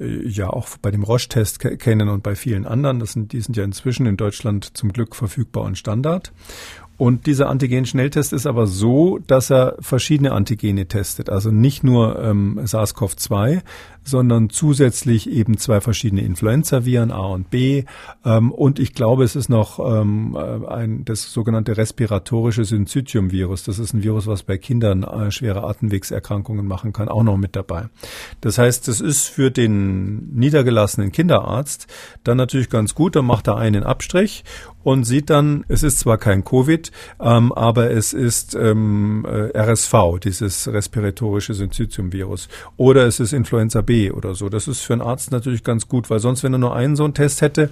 äh, ja auch bei dem Roche-Test kennen und bei vielen anderen. Das sind, die sind ja inzwischen in Deutschland zum Glück verfügbar und Standard. Und dieser Antigen-Schnelltest ist aber so, dass er verschiedene Antigene testet. Also nicht nur ähm, SARS-CoV-2, sondern zusätzlich eben zwei verschiedene Influenza-Viren, A und B. Ähm, und ich glaube, es ist noch ähm, äh, ein, das sogenannte respiratorische Syncytium-Virus. Das ist ein Virus, was bei Kindern äh, schwere Atemwegserkrankungen machen kann, auch noch mit dabei. Das heißt, das ist für den niedergelassenen Kinderarzt dann natürlich ganz gut. Dann macht er einen Abstrich und sieht dann, es ist zwar kein Covid, ähm, aber es ist ähm, äh, RSV, dieses respiratorische Syncytium-Virus. Oder es ist Influenza B oder so. Das ist für einen Arzt natürlich ganz gut, weil sonst, wenn er nur einen so einen Test hätte,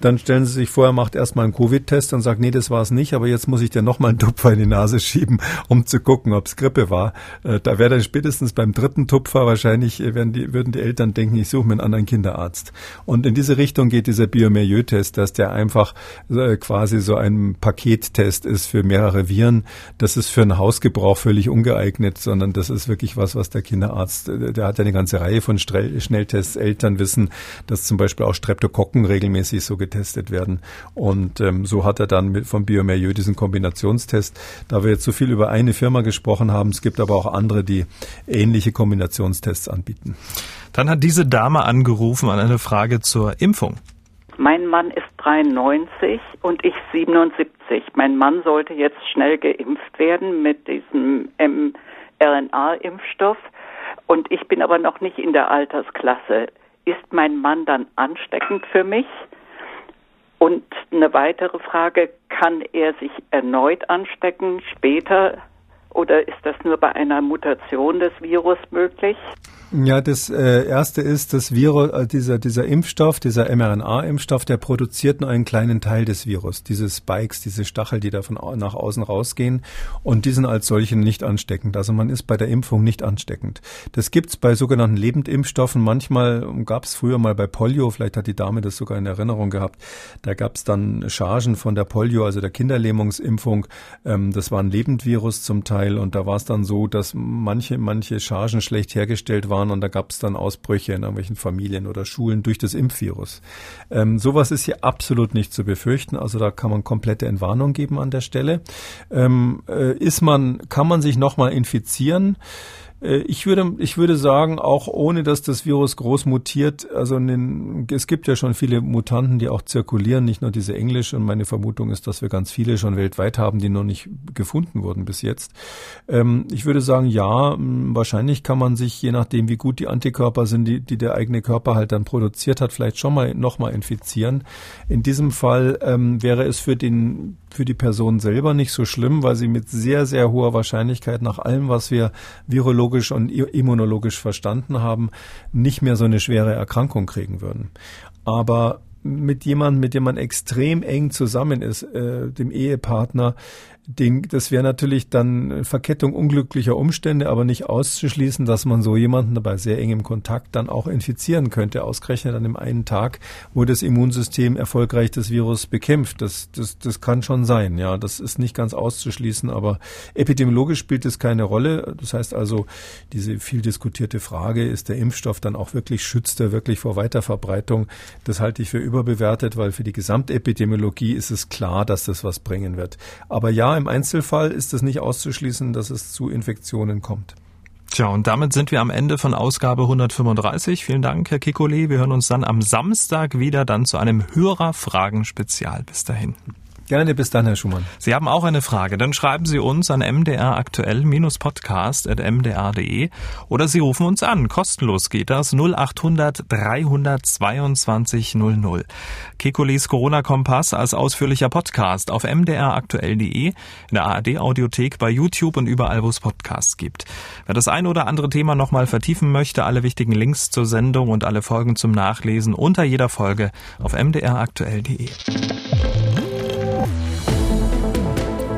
dann stellen Sie sich vor, er macht erstmal einen Covid-Test und sagt, nee, das war es nicht, aber jetzt muss ich dir nochmal einen Tupfer in die Nase schieben, um zu gucken, ob es Grippe war. Äh, da wäre dann spätestens beim dritten Tupfer wahrscheinlich, äh, werden die, würden die Eltern denken, ich suche mir einen anderen Kinderarzt. Und in diese Richtung geht dieser Biomerieux-Test, dass der einfach äh, quasi so ein Pakettest ist für mehrere Viren. Das ist für einen Hausgebrauch völlig ungeeignet, sondern das ist wirklich was, was der Kinderarzt, der hat ja eine ganze Reihe von Schnelltests. Eltern wissen, dass zum Beispiel auch Streptokokken regelmäßig so getestet werden. Und ähm, so hat er dann mit, vom Biomerieux diesen Kombinationstest. Da wir jetzt so viel über eine Firma gesprochen haben, es gibt aber auch andere, die ähnliche Kombinationstests anbieten. Dann hat diese Dame angerufen an eine Frage zur Impfung. Mein Mann ist 93 und ich 77. Mein Mann sollte jetzt schnell geimpft werden mit diesem mRNA-Impfstoff. Und ich bin aber noch nicht in der Altersklasse. Ist mein Mann dann ansteckend für mich? Und eine weitere Frage, kann er sich erneut anstecken später oder ist das nur bei einer Mutation des Virus möglich? Ja, das äh, erste ist, das Virus, äh, dieser, dieser Impfstoff, dieser mRNA-Impfstoff, der produziert nur einen kleinen Teil des Virus, diese Spikes, diese Stachel, die davon nach außen rausgehen und die sind als solche nicht ansteckend. Also man ist bei der Impfung nicht ansteckend. Das gibt's bei sogenannten Lebendimpfstoffen. Manchmal gab's früher mal bei Polio, vielleicht hat die Dame das sogar in Erinnerung gehabt, da gab's dann Chargen von der Polio, also der Kinderlähmungsimpfung. Ähm, das war ein Lebendvirus zum Teil und da war es dann so, dass manche, manche Chargen schlecht hergestellt waren waren und da gab es dann Ausbrüche in irgendwelchen Familien oder Schulen durch das Impfvirus. Ähm, sowas ist hier absolut nicht zu befürchten. Also da kann man komplette Entwarnung geben an der Stelle. Ähm, äh, ist man, kann man sich nochmal infizieren? Äh, ich würde, ich würde sagen, auch ohne dass das Virus groß mutiert, also den, es gibt ja schon viele Mutanten, die auch zirkulieren, nicht nur diese englische. Und meine Vermutung ist, dass wir ganz viele schon weltweit haben, die noch nicht gefunden wurden bis jetzt. Ähm, ich würde sagen, ja, wahrscheinlich kann man sich, je nachdem, wie gut die Antikörper sind, die, die der eigene Körper halt dann produziert hat, vielleicht schon mal nochmal infizieren. In diesem Fall ähm, wäre es für den für die Person selber nicht so schlimm, weil sie mit sehr, sehr hoher Wahrscheinlichkeit nach allem, was wir virologisch und immunologisch verstanden haben, nicht mehr so eine schwere Erkrankung kriegen würden. Aber mit jemandem, mit dem man extrem eng zusammen ist, äh, dem Ehepartner, den, das wäre natürlich dann Verkettung unglücklicher Umstände, aber nicht auszuschließen, dass man so jemanden bei sehr engem Kontakt dann auch infizieren könnte, ausgerechnet an dem einen Tag, wo das Immunsystem erfolgreich das Virus bekämpft. Das, das, das kann schon sein, ja. Das ist nicht ganz auszuschließen, aber epidemiologisch spielt es keine Rolle. Das heißt also, diese viel diskutierte Frage, ist der Impfstoff dann auch wirklich, schützt er wirklich vor Weiterverbreitung? Das halte ich für überbewertet, weil für die Gesamtepidemiologie ist es klar, dass das was bringen wird. Aber ja, im Einzelfall ist es nicht auszuschließen, dass es zu Infektionen kommt. Tja, und damit sind wir am Ende von Ausgabe 135. Vielen Dank, Herr Kikole. Wir hören uns dann am Samstag wieder, dann zu einem Hörerfragen-Spezial. Bis dahin. Gerne, bis dann, Herr Schumann. Sie haben auch eine Frage, dann schreiben Sie uns an mdraktuell-podcast.mdr.de oder Sie rufen uns an. Kostenlos geht das 0800 322 00. Kekulis Corona-Kompass als ausführlicher Podcast auf mdraktuell.de, in der ARD-Audiothek, bei YouTube und überall, wo es Podcasts gibt. Wer das ein oder andere Thema nochmal vertiefen möchte, alle wichtigen Links zur Sendung und alle Folgen zum Nachlesen unter jeder Folge auf mdraktuell.de.